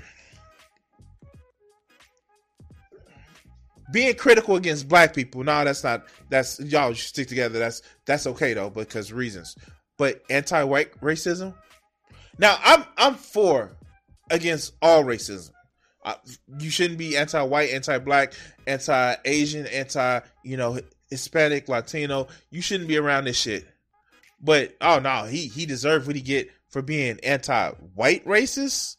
being critical against black people no that's not that's y'all stick together. That's that's okay though because reasons. But anti-white racism? Now i'm i'm for against all racism. You shouldn't be anti-white anti-black anti-asian anti you know hispanic latino. You shouldn't be around this shit. But oh no he he deserved what he get for being anti-white racist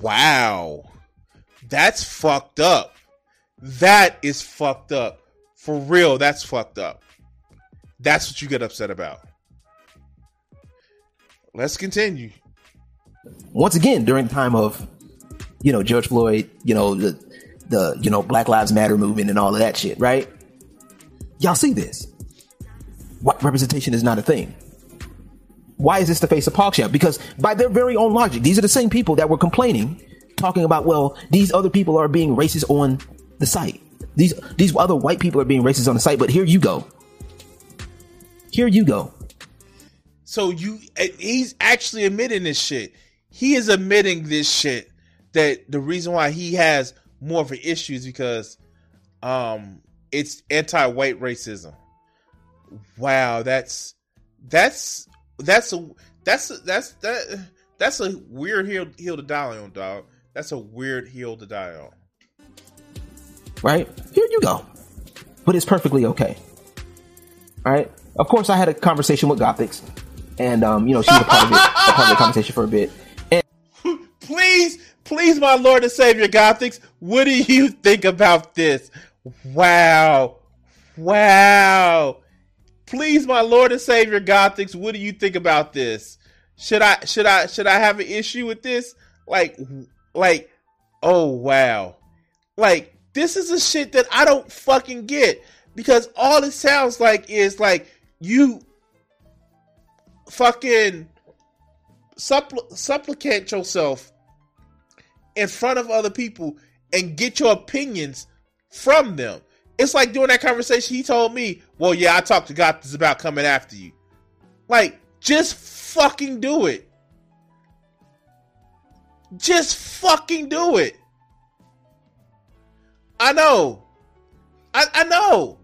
Wow. That's fucked up. That is fucked up. For real, that's fucked up. That's what you get upset about. Let's continue. Once again, during the time of, you know, George Floyd, you know, the, the, you know, Black Lives Matter movement and all of that shit, right? Y'all see this. White representation is not a thing. Why is this the face of PogChamp? Because by their very own logic, these are the same people that were complaining, talking about, well, these other people are being racist on the site. These these other white people are being racist on the site, but here you go. Here you go. So you he's actually admitting this shit. He is admitting this shit that the reason why he has more of an issue is because um it's anti-white racism. Wow, that's that's that's a that's a, that's that that's a weird hill hill to die on, dog. That's a weird hill to die on. Right here you go, but it's perfectly okay. All right. Of course, I had a conversation with Gothix, and um, you know she was a part of it, a part of the conversation for a bit. And <laughs> please, please, my Lord and Savior, Gothix, what do you think about this? Wow, wow please, my Lord and Savior Gothix, what do you think about this? Should I should I should I have an issue with this? Like like oh wow. Like this is the shit that I don't fucking get because all it sounds like is like you fucking suppl- supplicate yourself in front of other people and get your opinions from them. It's like during that conversation, he told me, Well, yeah, I talked to God about coming after you. Like, just fucking do it. Just fucking do it. I know. I, I know.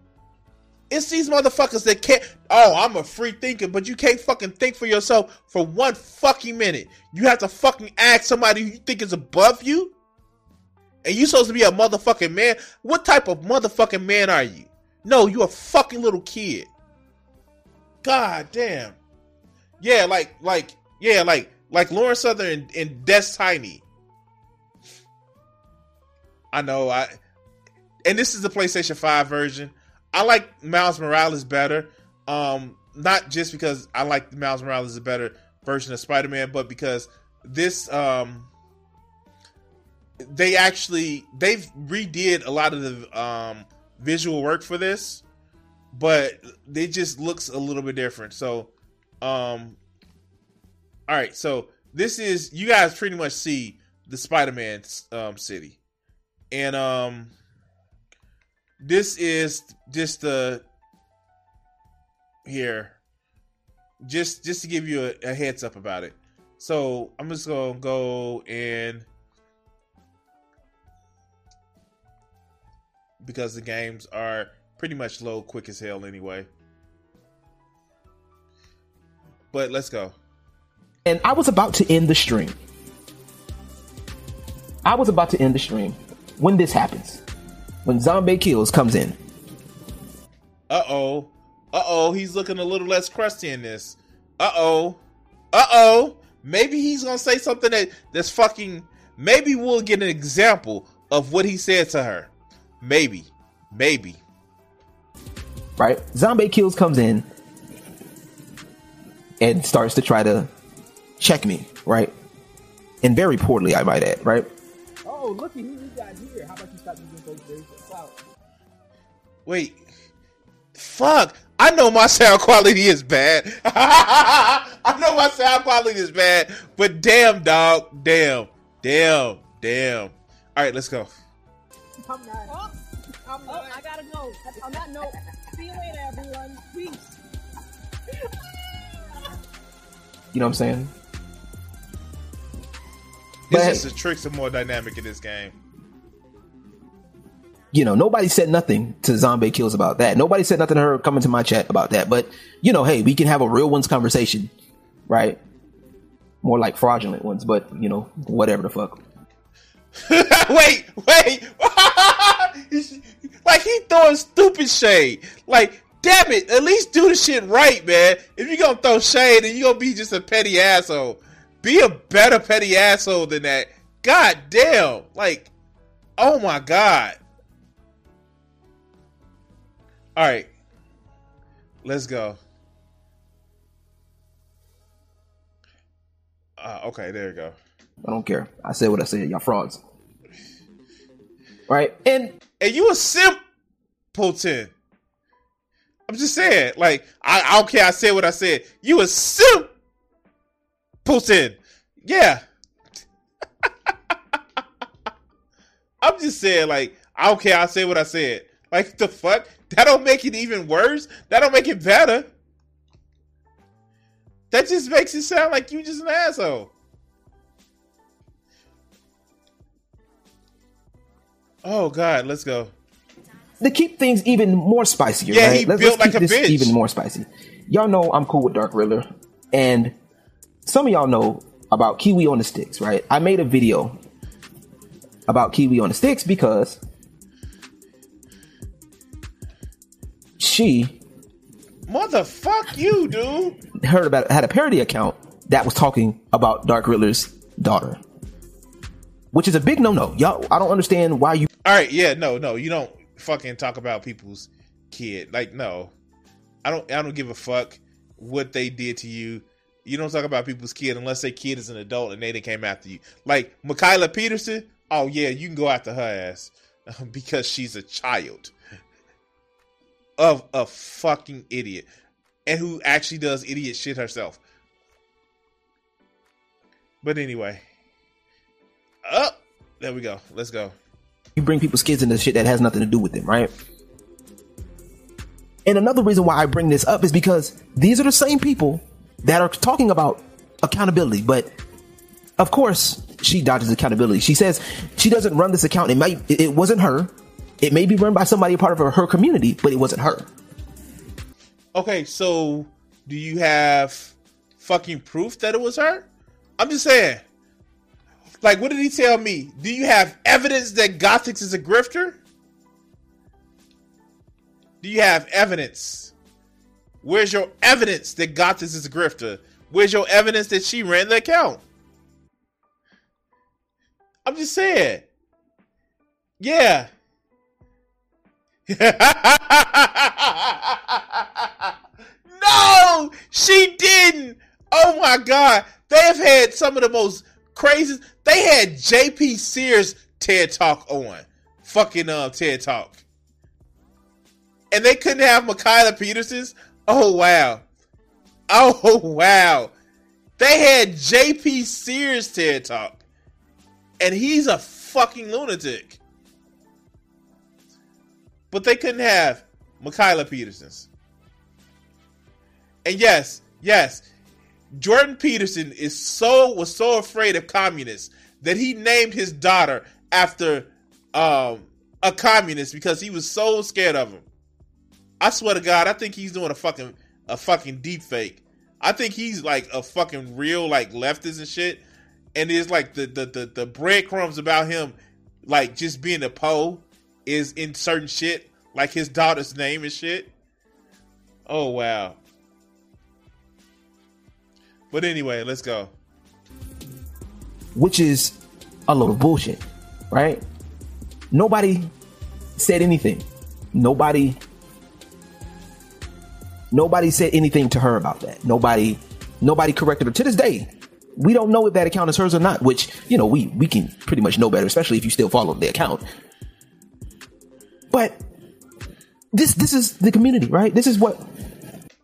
It's these motherfuckers that can't. Oh, I'm a free thinker, but you can't fucking think for yourself for one fucking minute. You have to fucking ask somebody who you think is above you. And you supposed to be a motherfucking man. What type of motherfucking man are you? No, you a fucking little kid. God damn. Yeah, like, like, yeah, like, like Lauren Southern and, and Tiny. I know, I, and this is the PlayStation 5 version. I like Miles Morales better. Um, not just because I like Miles Morales a better version of Spider-Man, but because this um they actually they've redid a lot of the um visual work for this, but it just looks a little bit different. So um all right, so this is you guys pretty much see the Spider-Man um city. And um this is just the here just just to give you a, a, heads up about it so i'm just gonna go and because the games are pretty much low quick as hell anyway but let's go and i was about to end the stream i was about to end the stream when this happens when Zombie Kills comes in. Uh oh. Uh oh. He's looking a little less crusty in this. Uh oh. Uh oh. Maybe he's gonna say something that that's fucking. Maybe we'll get an example of what he said to her. Maybe. Maybe. Right? Zombie Kills comes in and starts to try to check me, right? And very poorly, I might add, right? Oh, looky who we got here. How about you stop using those days Wait. Fuck. I know my sound quality is bad. <laughs> I know my sound quality is bad, but damn, dog. Damn. Damn. Damn. All right, let's go. I'm not. I. On that note, see you later, everyone. Peace. You know what I'm saying? It's just the tricks are more dynamic in this game you know, nobody said nothing to Zombie Kills about that. Nobody said nothing to her coming to my chat about that. But, you know, hey, we can have a real ones conversation, right? More like fraudulent ones, but, you know, whatever the fuck. <laughs> wait, wait. <laughs> like, he throwing stupid shade. Like, damn it, at least do the shit right, man. If you're gonna throw shade and you're gonna be just a petty asshole, be a better petty asshole than that. God damn. Like, oh my god. All right. Let's go. Uh, okay, there you go. I don't care. I said what I said. Y'all frauds. Right? And and you a simpleton. I'm just saying, like, I, don't care. I said what I said. You a simpleton. Yeah. <laughs> I'm just saying, like, I don't care. I said what I said. Like the fuck? That don't make it even worse. That don't make it better. That just makes it sound like you just an asshole. Oh God, let's go. To keep things even more spicy, yeah, right? he let's, built let's like a this bitch. even more spicy. Y'all know I'm cool with Dark Riddler, and some of y'all know about Kiwi on the sticks, right? I made a video about Kiwi on the sticks because she motherfuck you, dude. Heard about had a parody account that was talking about Dark Riddler's daughter, which is a big no no. Y'all, I don't understand why you. All right, yeah, no, no, you don't fucking talk about people's kid. Like, no, I don't. I don't give a fuck what they did to you. You don't talk about people's kid unless their kid is an adult and they, they came after you. Like Mikhaila Peterson. Oh yeah, you can go after her ass. <laughs> because she's a child of a fucking idiot and who actually does idiot shit herself. But anyway, up oh, there we go. Let's go. You bring people's kids into shit that has nothing to do with them, right? And another reason why I bring this up is because these are the same people that are talking about accountability, but of course she dodges accountability. She says she doesn't run this account. It might, it wasn't her. It may be run by somebody a part of her, her community, but it wasn't her. Okay, so do you have fucking proof that it was her? I'm just saying. Like, what did he tell me? Do you have evidence that Gothix is a grifter? Do you have evidence? Where's your evidence that Gothix is a grifter? Where's your evidence that she ran the account? I'm just saying. Yeah. <laughs> no, she didn't. Oh my god. They have had some of the most crazy. They had JP Sears TED Talk on. Fucking uh, TED Talk and they couldn't have Mikhaila Peterson's. Oh wow, oh wow. They had J.P. Sears TED Talk, and he's a fucking lunatic. But they couldn't have Mikhaila Peterson's. And yes, yes, Jordan Peterson is so was so afraid of communists that he named his daughter after um, a communist because he was so scared of him. I swear to God, I think he's doing a fucking a fucking deep fake. I think he's like a fucking real like leftist and shit. And it's like the the the, the breadcrumbs about him like just being a Poe is in certain shit, like his daughter's name and shit. Oh wow. But anyway, let's go. Which is a load of bullshit, right? Nobody said anything. Nobody Nobody said anything to her about that. Nobody, nobody corrected her. To this day, we don't know if that account is hers or not. Which you know, we we can pretty much know better, especially if you still follow the account. But this this is the community, right? This is what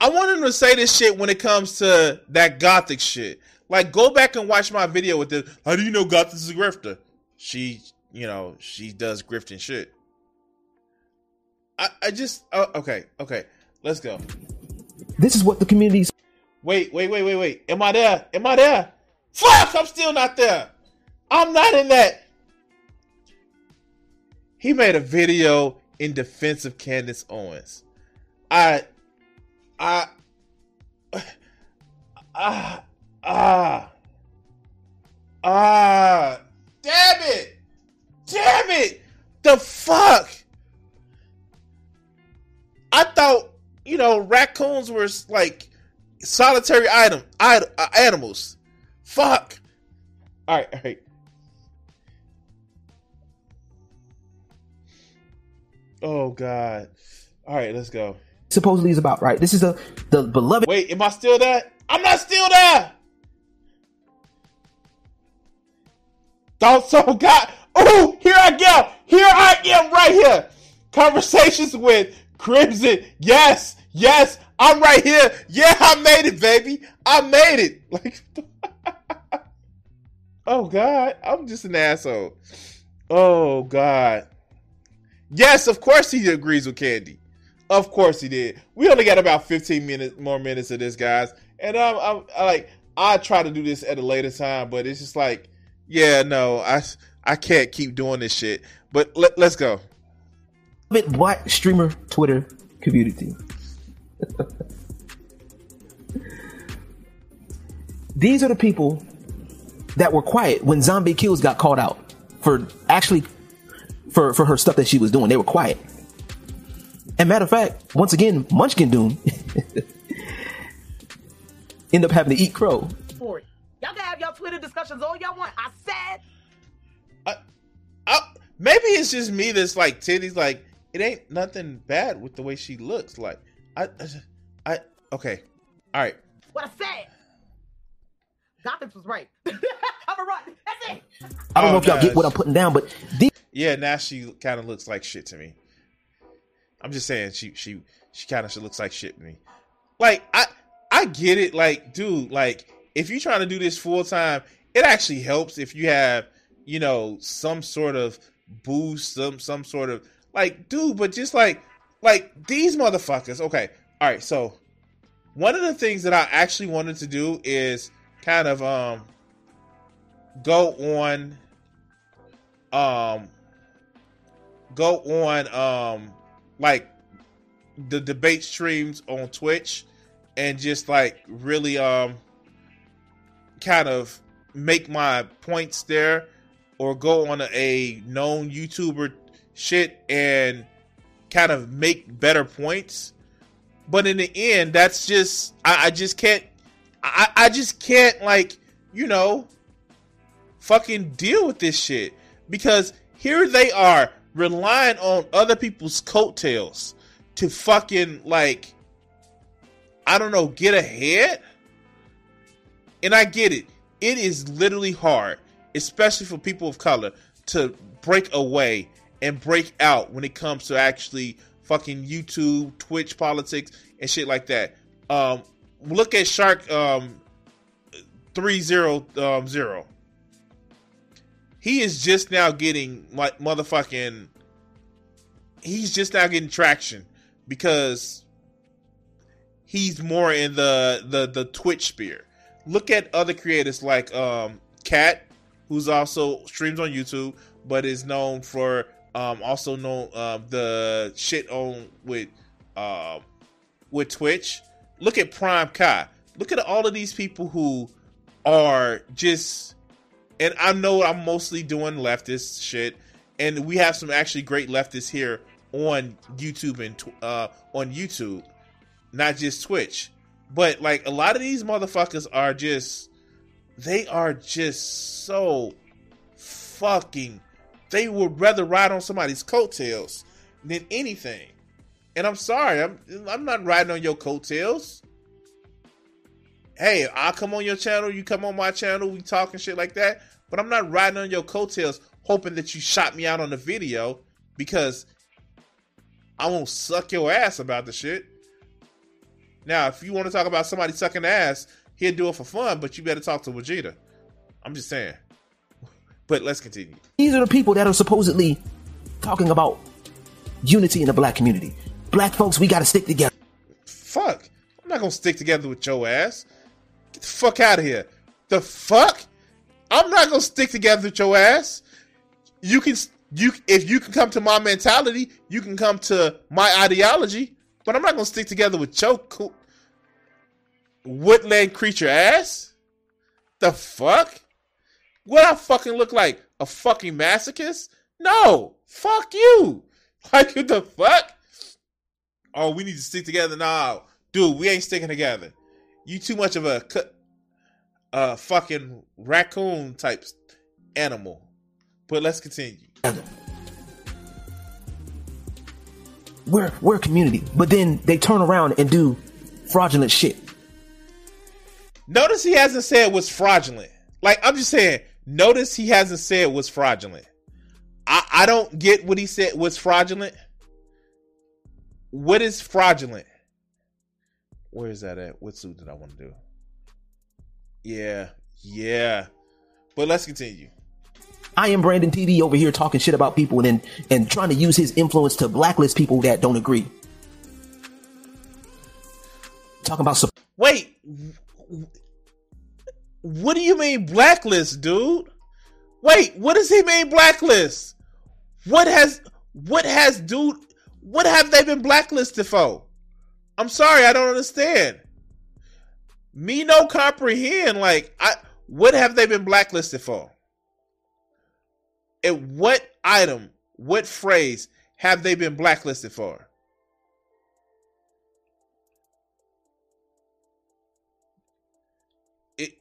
I want him to say this shit when it comes to that Gothix shit. Like, go back and watch my video with this. How do you know Gothix is a grifter? She, you know, she does grifting shit. I, I just, uh, okay, okay, let's go. This is what the community's. Wait, wait, wait, wait, wait. Am I there? Am I there? Fuck! I'm still not there. I'm not in that. He made a video in defense of Candace Owens. I, I, <sighs> ah, ah, ah. Damn it! Damn it! The fuck! I thought you know, raccoons were like solitary item, uh, animals. Fuck. All right, all right. Oh God. All right, let's go. Supposedly is about right. This is the the beloved. Wait, am I still there? I'm not still there. Don't so God. Oh, here I go. Here I am right here. Conversations with Crimson, yes, yes, I'm right here. Yeah, I made it, baby. I made it. <laughs> Like, oh God, I'm just an asshole. Oh God. Yes, of course he agrees with Kandi. Of course he did. We only got about 15 minutes more minutes of this, guys, and I'm, I'm I like I try to do this at a later time, but it's just like, yeah, no, I I can't keep doing this shit. But let, let's go black streamer Twitter community. <laughs> These are the people that were quiet when Zombie Kills got called out for actually for for her stuff that she was doing. They were quiet. And matter of fact, once again, Munchkin Doom <laughs> end up having to eat crow. Y'all can have y'all Twitter discussions all y'all want. I said. I, I, maybe it's just me that's like titties like it ain't nothing bad with the way she looks. Like I, I, okay, all right. What I said. Gotham was right. I'm a run. That's it. I don't oh, know if y'all get oh, what I'm putting down, but these Yeah, now she kind of looks like shit to me. I'm just saying she she she kind of looks like shit to me. Like I I get it. Like dude, like if you're trying to do this full time, it actually helps if you have you know some sort of boost, some some sort of like dude. But just like like these motherfuckers. Okay, all right. So one of the things that I actually wanted to do is kind of um go on um go on um like the debate streams on Twitch and just like really um kind of make my points there or go on a, known YouTuber shit and kind of make better points. But in the end, that's just I, I just can't I, I just can't like, you know, fucking deal with this shit. Because here they are relying on other people's coattails to fucking like I don't know, get ahead. And I get it. It is literally hard, especially for people of color, to break away and break out when it comes to actually fucking YouTube, Twitch politics, and shit like that. Um, look at Shark um, three zero um, zero. He is just now getting like motherfucking. He's just now getting traction because he's more in the the the Twitch sphere. Look at other creators like um Cat, who's also streams on YouTube, but is known for um also known um the shit on with uh with Twitch. Look at Prime Kai. Look at all of these people who are just and I know I'm mostly doing leftist shit, and we have some actually great leftists here on YouTube and uh, on YouTube, not just Twitch. But like a lot of these motherfuckers are just, they are just so fucking. They would rather ride on somebody's coattails than anything. And I'm sorry, I'm I'm not riding on your coattails. Hey, I'll come on your channel, you come on my channel, we talking shit like that. But I'm not riding on your coattails hoping that you shot me out on the video because I won't suck your ass about the shit. Now, if you want to talk about somebody sucking ass, he'll do it for fun, but you better talk to Vegeta. I'm just saying. <laughs> But let's continue. These are the people that are supposedly talking about unity in the black community. Black folks, we gotta stick together. Fuck. I'm not gonna stick together with your ass. Get the fuck out of here. The fuck? I'm not gonna stick together with your ass. You can you if you can come to my mentality, you can come to my ideology, but I'm not gonna stick together with your cool woodland creature ass. The fuck? What I fucking look like? A fucking masochist? No, fuck you. <laughs> Like what the fuck? Oh, we need to stick together now, dude. We ain't sticking together. You too much of a uh fucking raccoon type animal. But let's continue. We're we're a community, but then they turn around and do fraudulent shit. Notice he hasn't said what's fraudulent. Like I'm just saying, notice he hasn't said what's fraudulent. I, I don't get what he said was fraudulent. What is fraudulent? Where is that at? What suit did I want to do? Yeah, yeah. But let's continue. I am Brandon TV over here talking shit about people and and trying to use his influence to blacklist people that don't agree. Talking about support. Wait, what do you mean blacklist, dude? Wait, what does he mean blacklist? What has what has dude what have they been blacklisted for? I'm sorry, I don't understand. Me no comprehend. Like, I what have they been blacklisted for? And what item, what phrase have they been blacklisted for? It,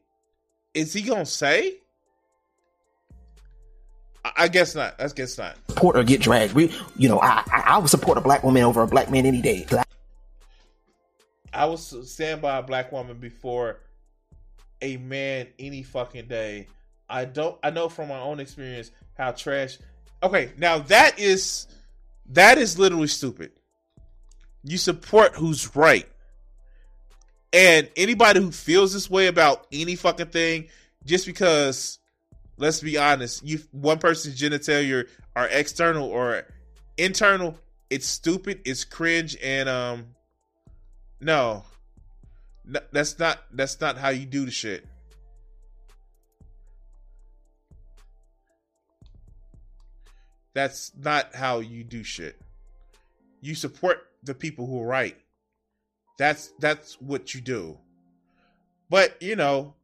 is he gonna say? I guess not. I guess not. Support or get dragged. We, you know, I, I, I would support a black woman over a black man any day. Would stand by a black woman before a man any fucking day. I don't. I know from my own experience how trash Okay, now that is that is literally stupid. You support who's right. And anybody who feels this way about any fucking thing, just because, let's be honest, you one person's genitalia are external or internal, it's stupid, it's cringe, and um, no, that's not that's not how you do the shit. That's not how you do shit. You support the people who are right. That's that's what you do. But you know,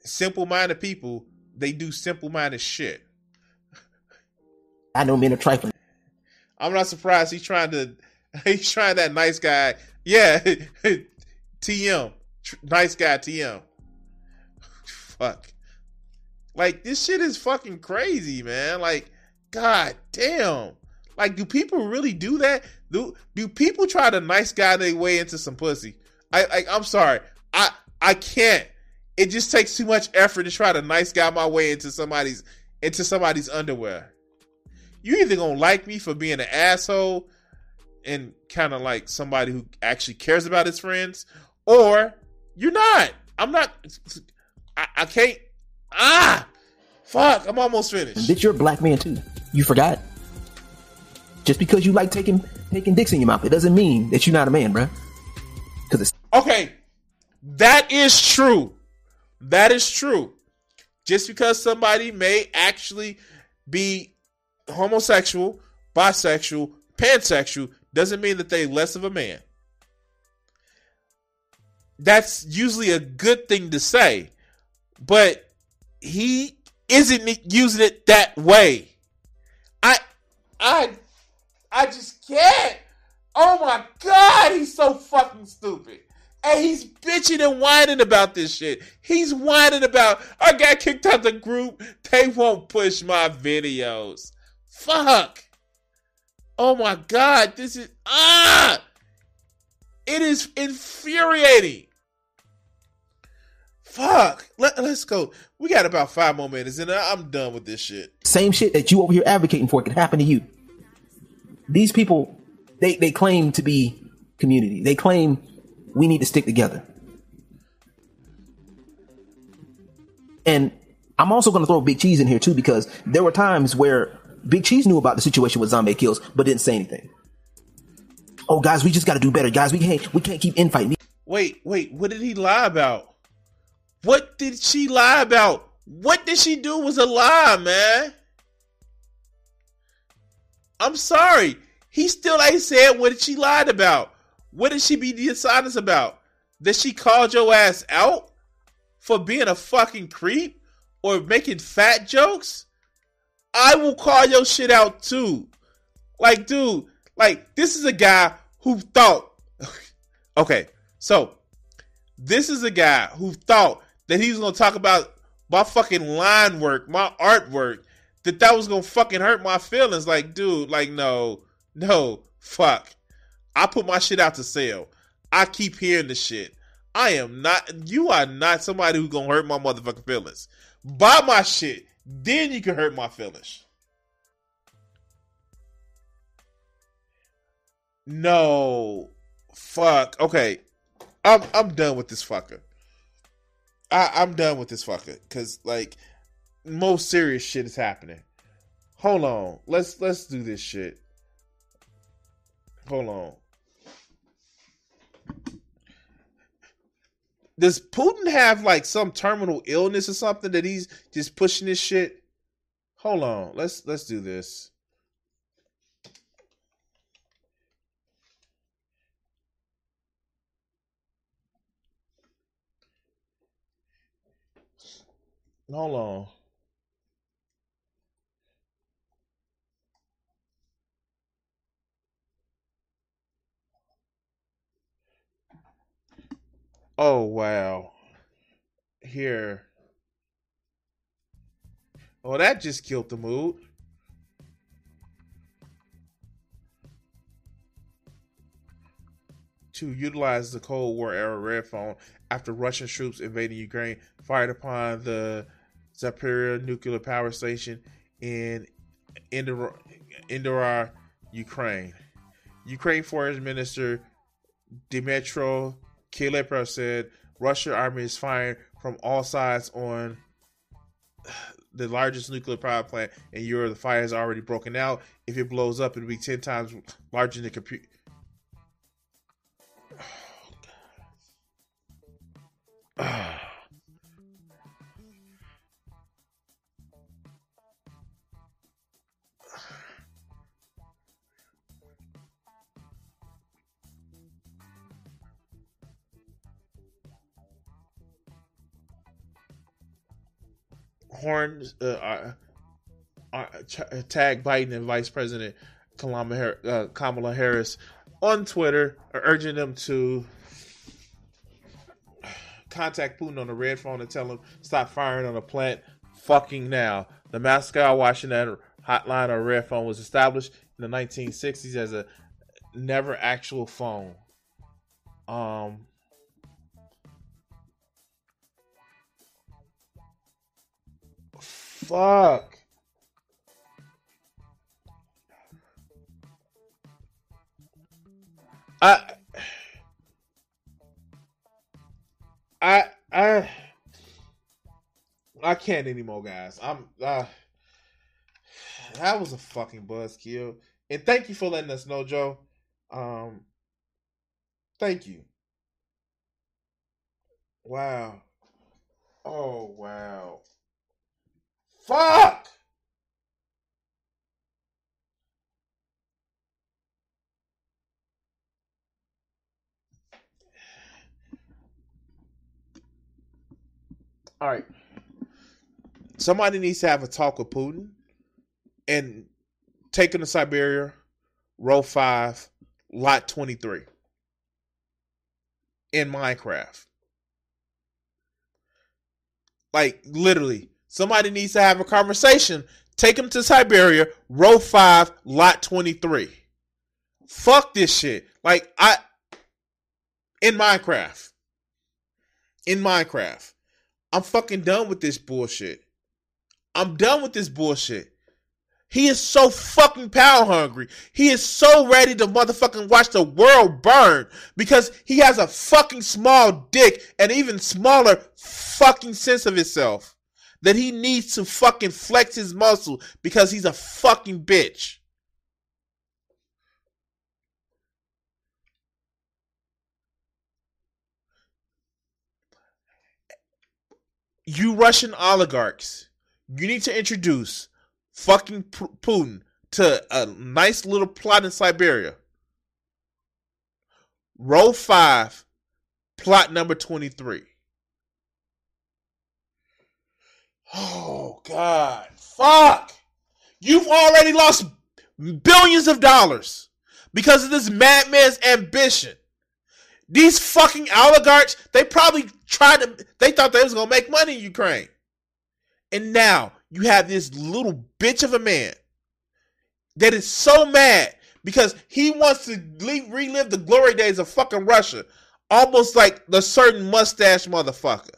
simple minded people, they do simple minded shit. I know men are trifling. I'm not surprised he's trying to <laughs> he's trying that nice guy. Yeah. <laughs> TM. Nice guy TM. Fuck. Like this shit is fucking crazy, man. Like god damn. Like do people really do that? Do do people try to nice guy their way into some pussy? I, I I'm sorry. I I can't. It just takes too much effort to try to nice guy my way into somebody's into somebody's underwear. You either gonna like me for being an asshole and kind of like somebody who actually cares about his friends, or you're not. I'm not. I, I can't. Ah, fuck! I'm almost finished. Bitch, you're a black man too. You forgot. Just because you like taking taking dicks in your mouth, it doesn't mean that you're not a man, bruh. Because it's okay. That is true. That is true. Just because somebody may actually be homosexual, bisexual, pansexual, doesn't mean that they're less of a man. That's usually a good thing to say, but he isn't using it that way. I, I, I just can't. Oh my god, he's so fucking stupid. And he's bitching and whining about this shit. He's whining about, I got kicked out the group. They won't push my videos. Fuck. Oh my god, this is ah. It is infuriating. Fuck. Let, let's go. We got about five more minutes and I'm done with this shit. same shit that you over here advocating for could happen to you. These people, they they claim to be community. They claim we need to stick together. And I'm also going to throw Big Cheese in here too because there were times where Big Cheese knew about the situation with Zombie Kills but didn't say anything. Oh, guys, we just got to do better, guys. We can't we can't keep infighting. Wait, wait, what did he lie about? What did she lie about? What did she do was a lie, man. I'm sorry. He still ain't said what did she lied about. What did she be dishonest about? That she called your ass out for being a fucking creep or making fat jokes? I will call your shit out too. Like, dude, like, this is a guy who thought, <laughs> okay, so this is a guy who thought that he was gonna talk about my fucking line work, my artwork, that that was gonna fucking hurt my feelings. Like, dude, like, no, no, fuck. I put my shit out to sell. I keep hearing the shit. I am not. You are not somebody who's gonna hurt my motherfucking feelings. Buy my shit, then you can hurt my feelings. No, fuck. Okay, I'm I'm done with this fucker. I I'm done with this fucker because like most serious shit is happening. Hold on, let's let's do this shit. Hold on. Does Putin have like some terminal illness or something that he's just pushing this shit? Hold on. Let's let's do this. Hold on. Oh wow. Here. Oh, that just killed the mood. To utilize the Cold War era red phone after Russian troops invading Ukraine fired upon the Zaporizhzhia nuclear power station in Indira, Indira Ukraine. Ukraine Foreign Minister Dmytro Kuleba said Russian army is firing from all sides on the largest nuclear power plant in Europe. The fire has already broken out. If it blows up, it'll be ten times larger than the Horn uh, uh, uh, tag Biden and Vice President uh, Kamala Harris on Twitter, urging them to contact Putin on the red phone and tell him stop firing on the plant fucking now. The Moscow Washington hotline or red phone was established in the 1960s as a never actual phone. Um, fuck. I I I I can't anymore, guys. I'm uh that was a fucking buzzkill. And thank you for letting us know, Joe. Um thank you. Wow. Oh wow. Fuck! All right. Somebody needs to have a talk with Putin and take him to Siberia, row five, lot 23 in Minecraft. Like, literally, somebody needs to have a conversation. Take him to Siberia, row five, lot 23. Fuck this shit. Like, I, in Minecraft. In Minecraft. I'm fucking done with this bullshit. I'm done with this bullshit. He is so fucking power hungry. He is so ready to motherfucking watch the world burn because he has a fucking small dick and even smaller fucking sense of himself that he needs to fucking flex his muscle because he's a fucking bitch. You Russian oligarchs, you need to introduce fucking Putin to a nice little plot in Siberia. Row 5, plot number 23. Oh, God. Fuck. You've already lost billions of dollars because of this madman's ambition. These fucking oligarchs, they probably tried to, they thought they was to make money in Ukraine. And now you have this little bitch of a man that is so mad because he wants to relive the glory days of fucking Russia, almost like the certain mustache motherfucker.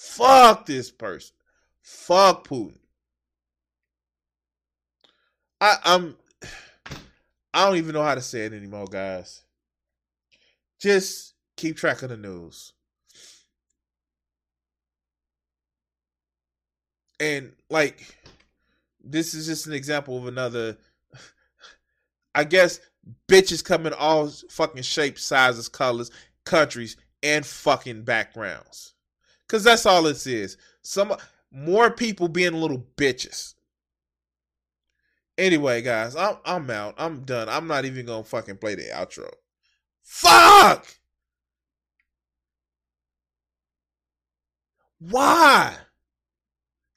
Fuck this person. Fuck Putin. I, I'm <sighs> I don't even know how to say it anymore, guys. Just keep track of the news. And like this is just an example of another <sighs> I guess bitches come in all fucking shapes, sizes, colors, countries, and fucking backgrounds. Cause that's all this is. Some more people being little bitches. Anyway, guys, I'm I'm out. I'm done. I'm not even gonna fucking play the outro. Fuck! Why?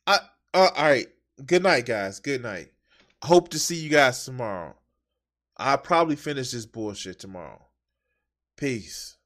I uh, all right. Good night, guys. Good night. Hope to see you guys tomorrow. I'll probably finish this bullshit tomorrow. Peace.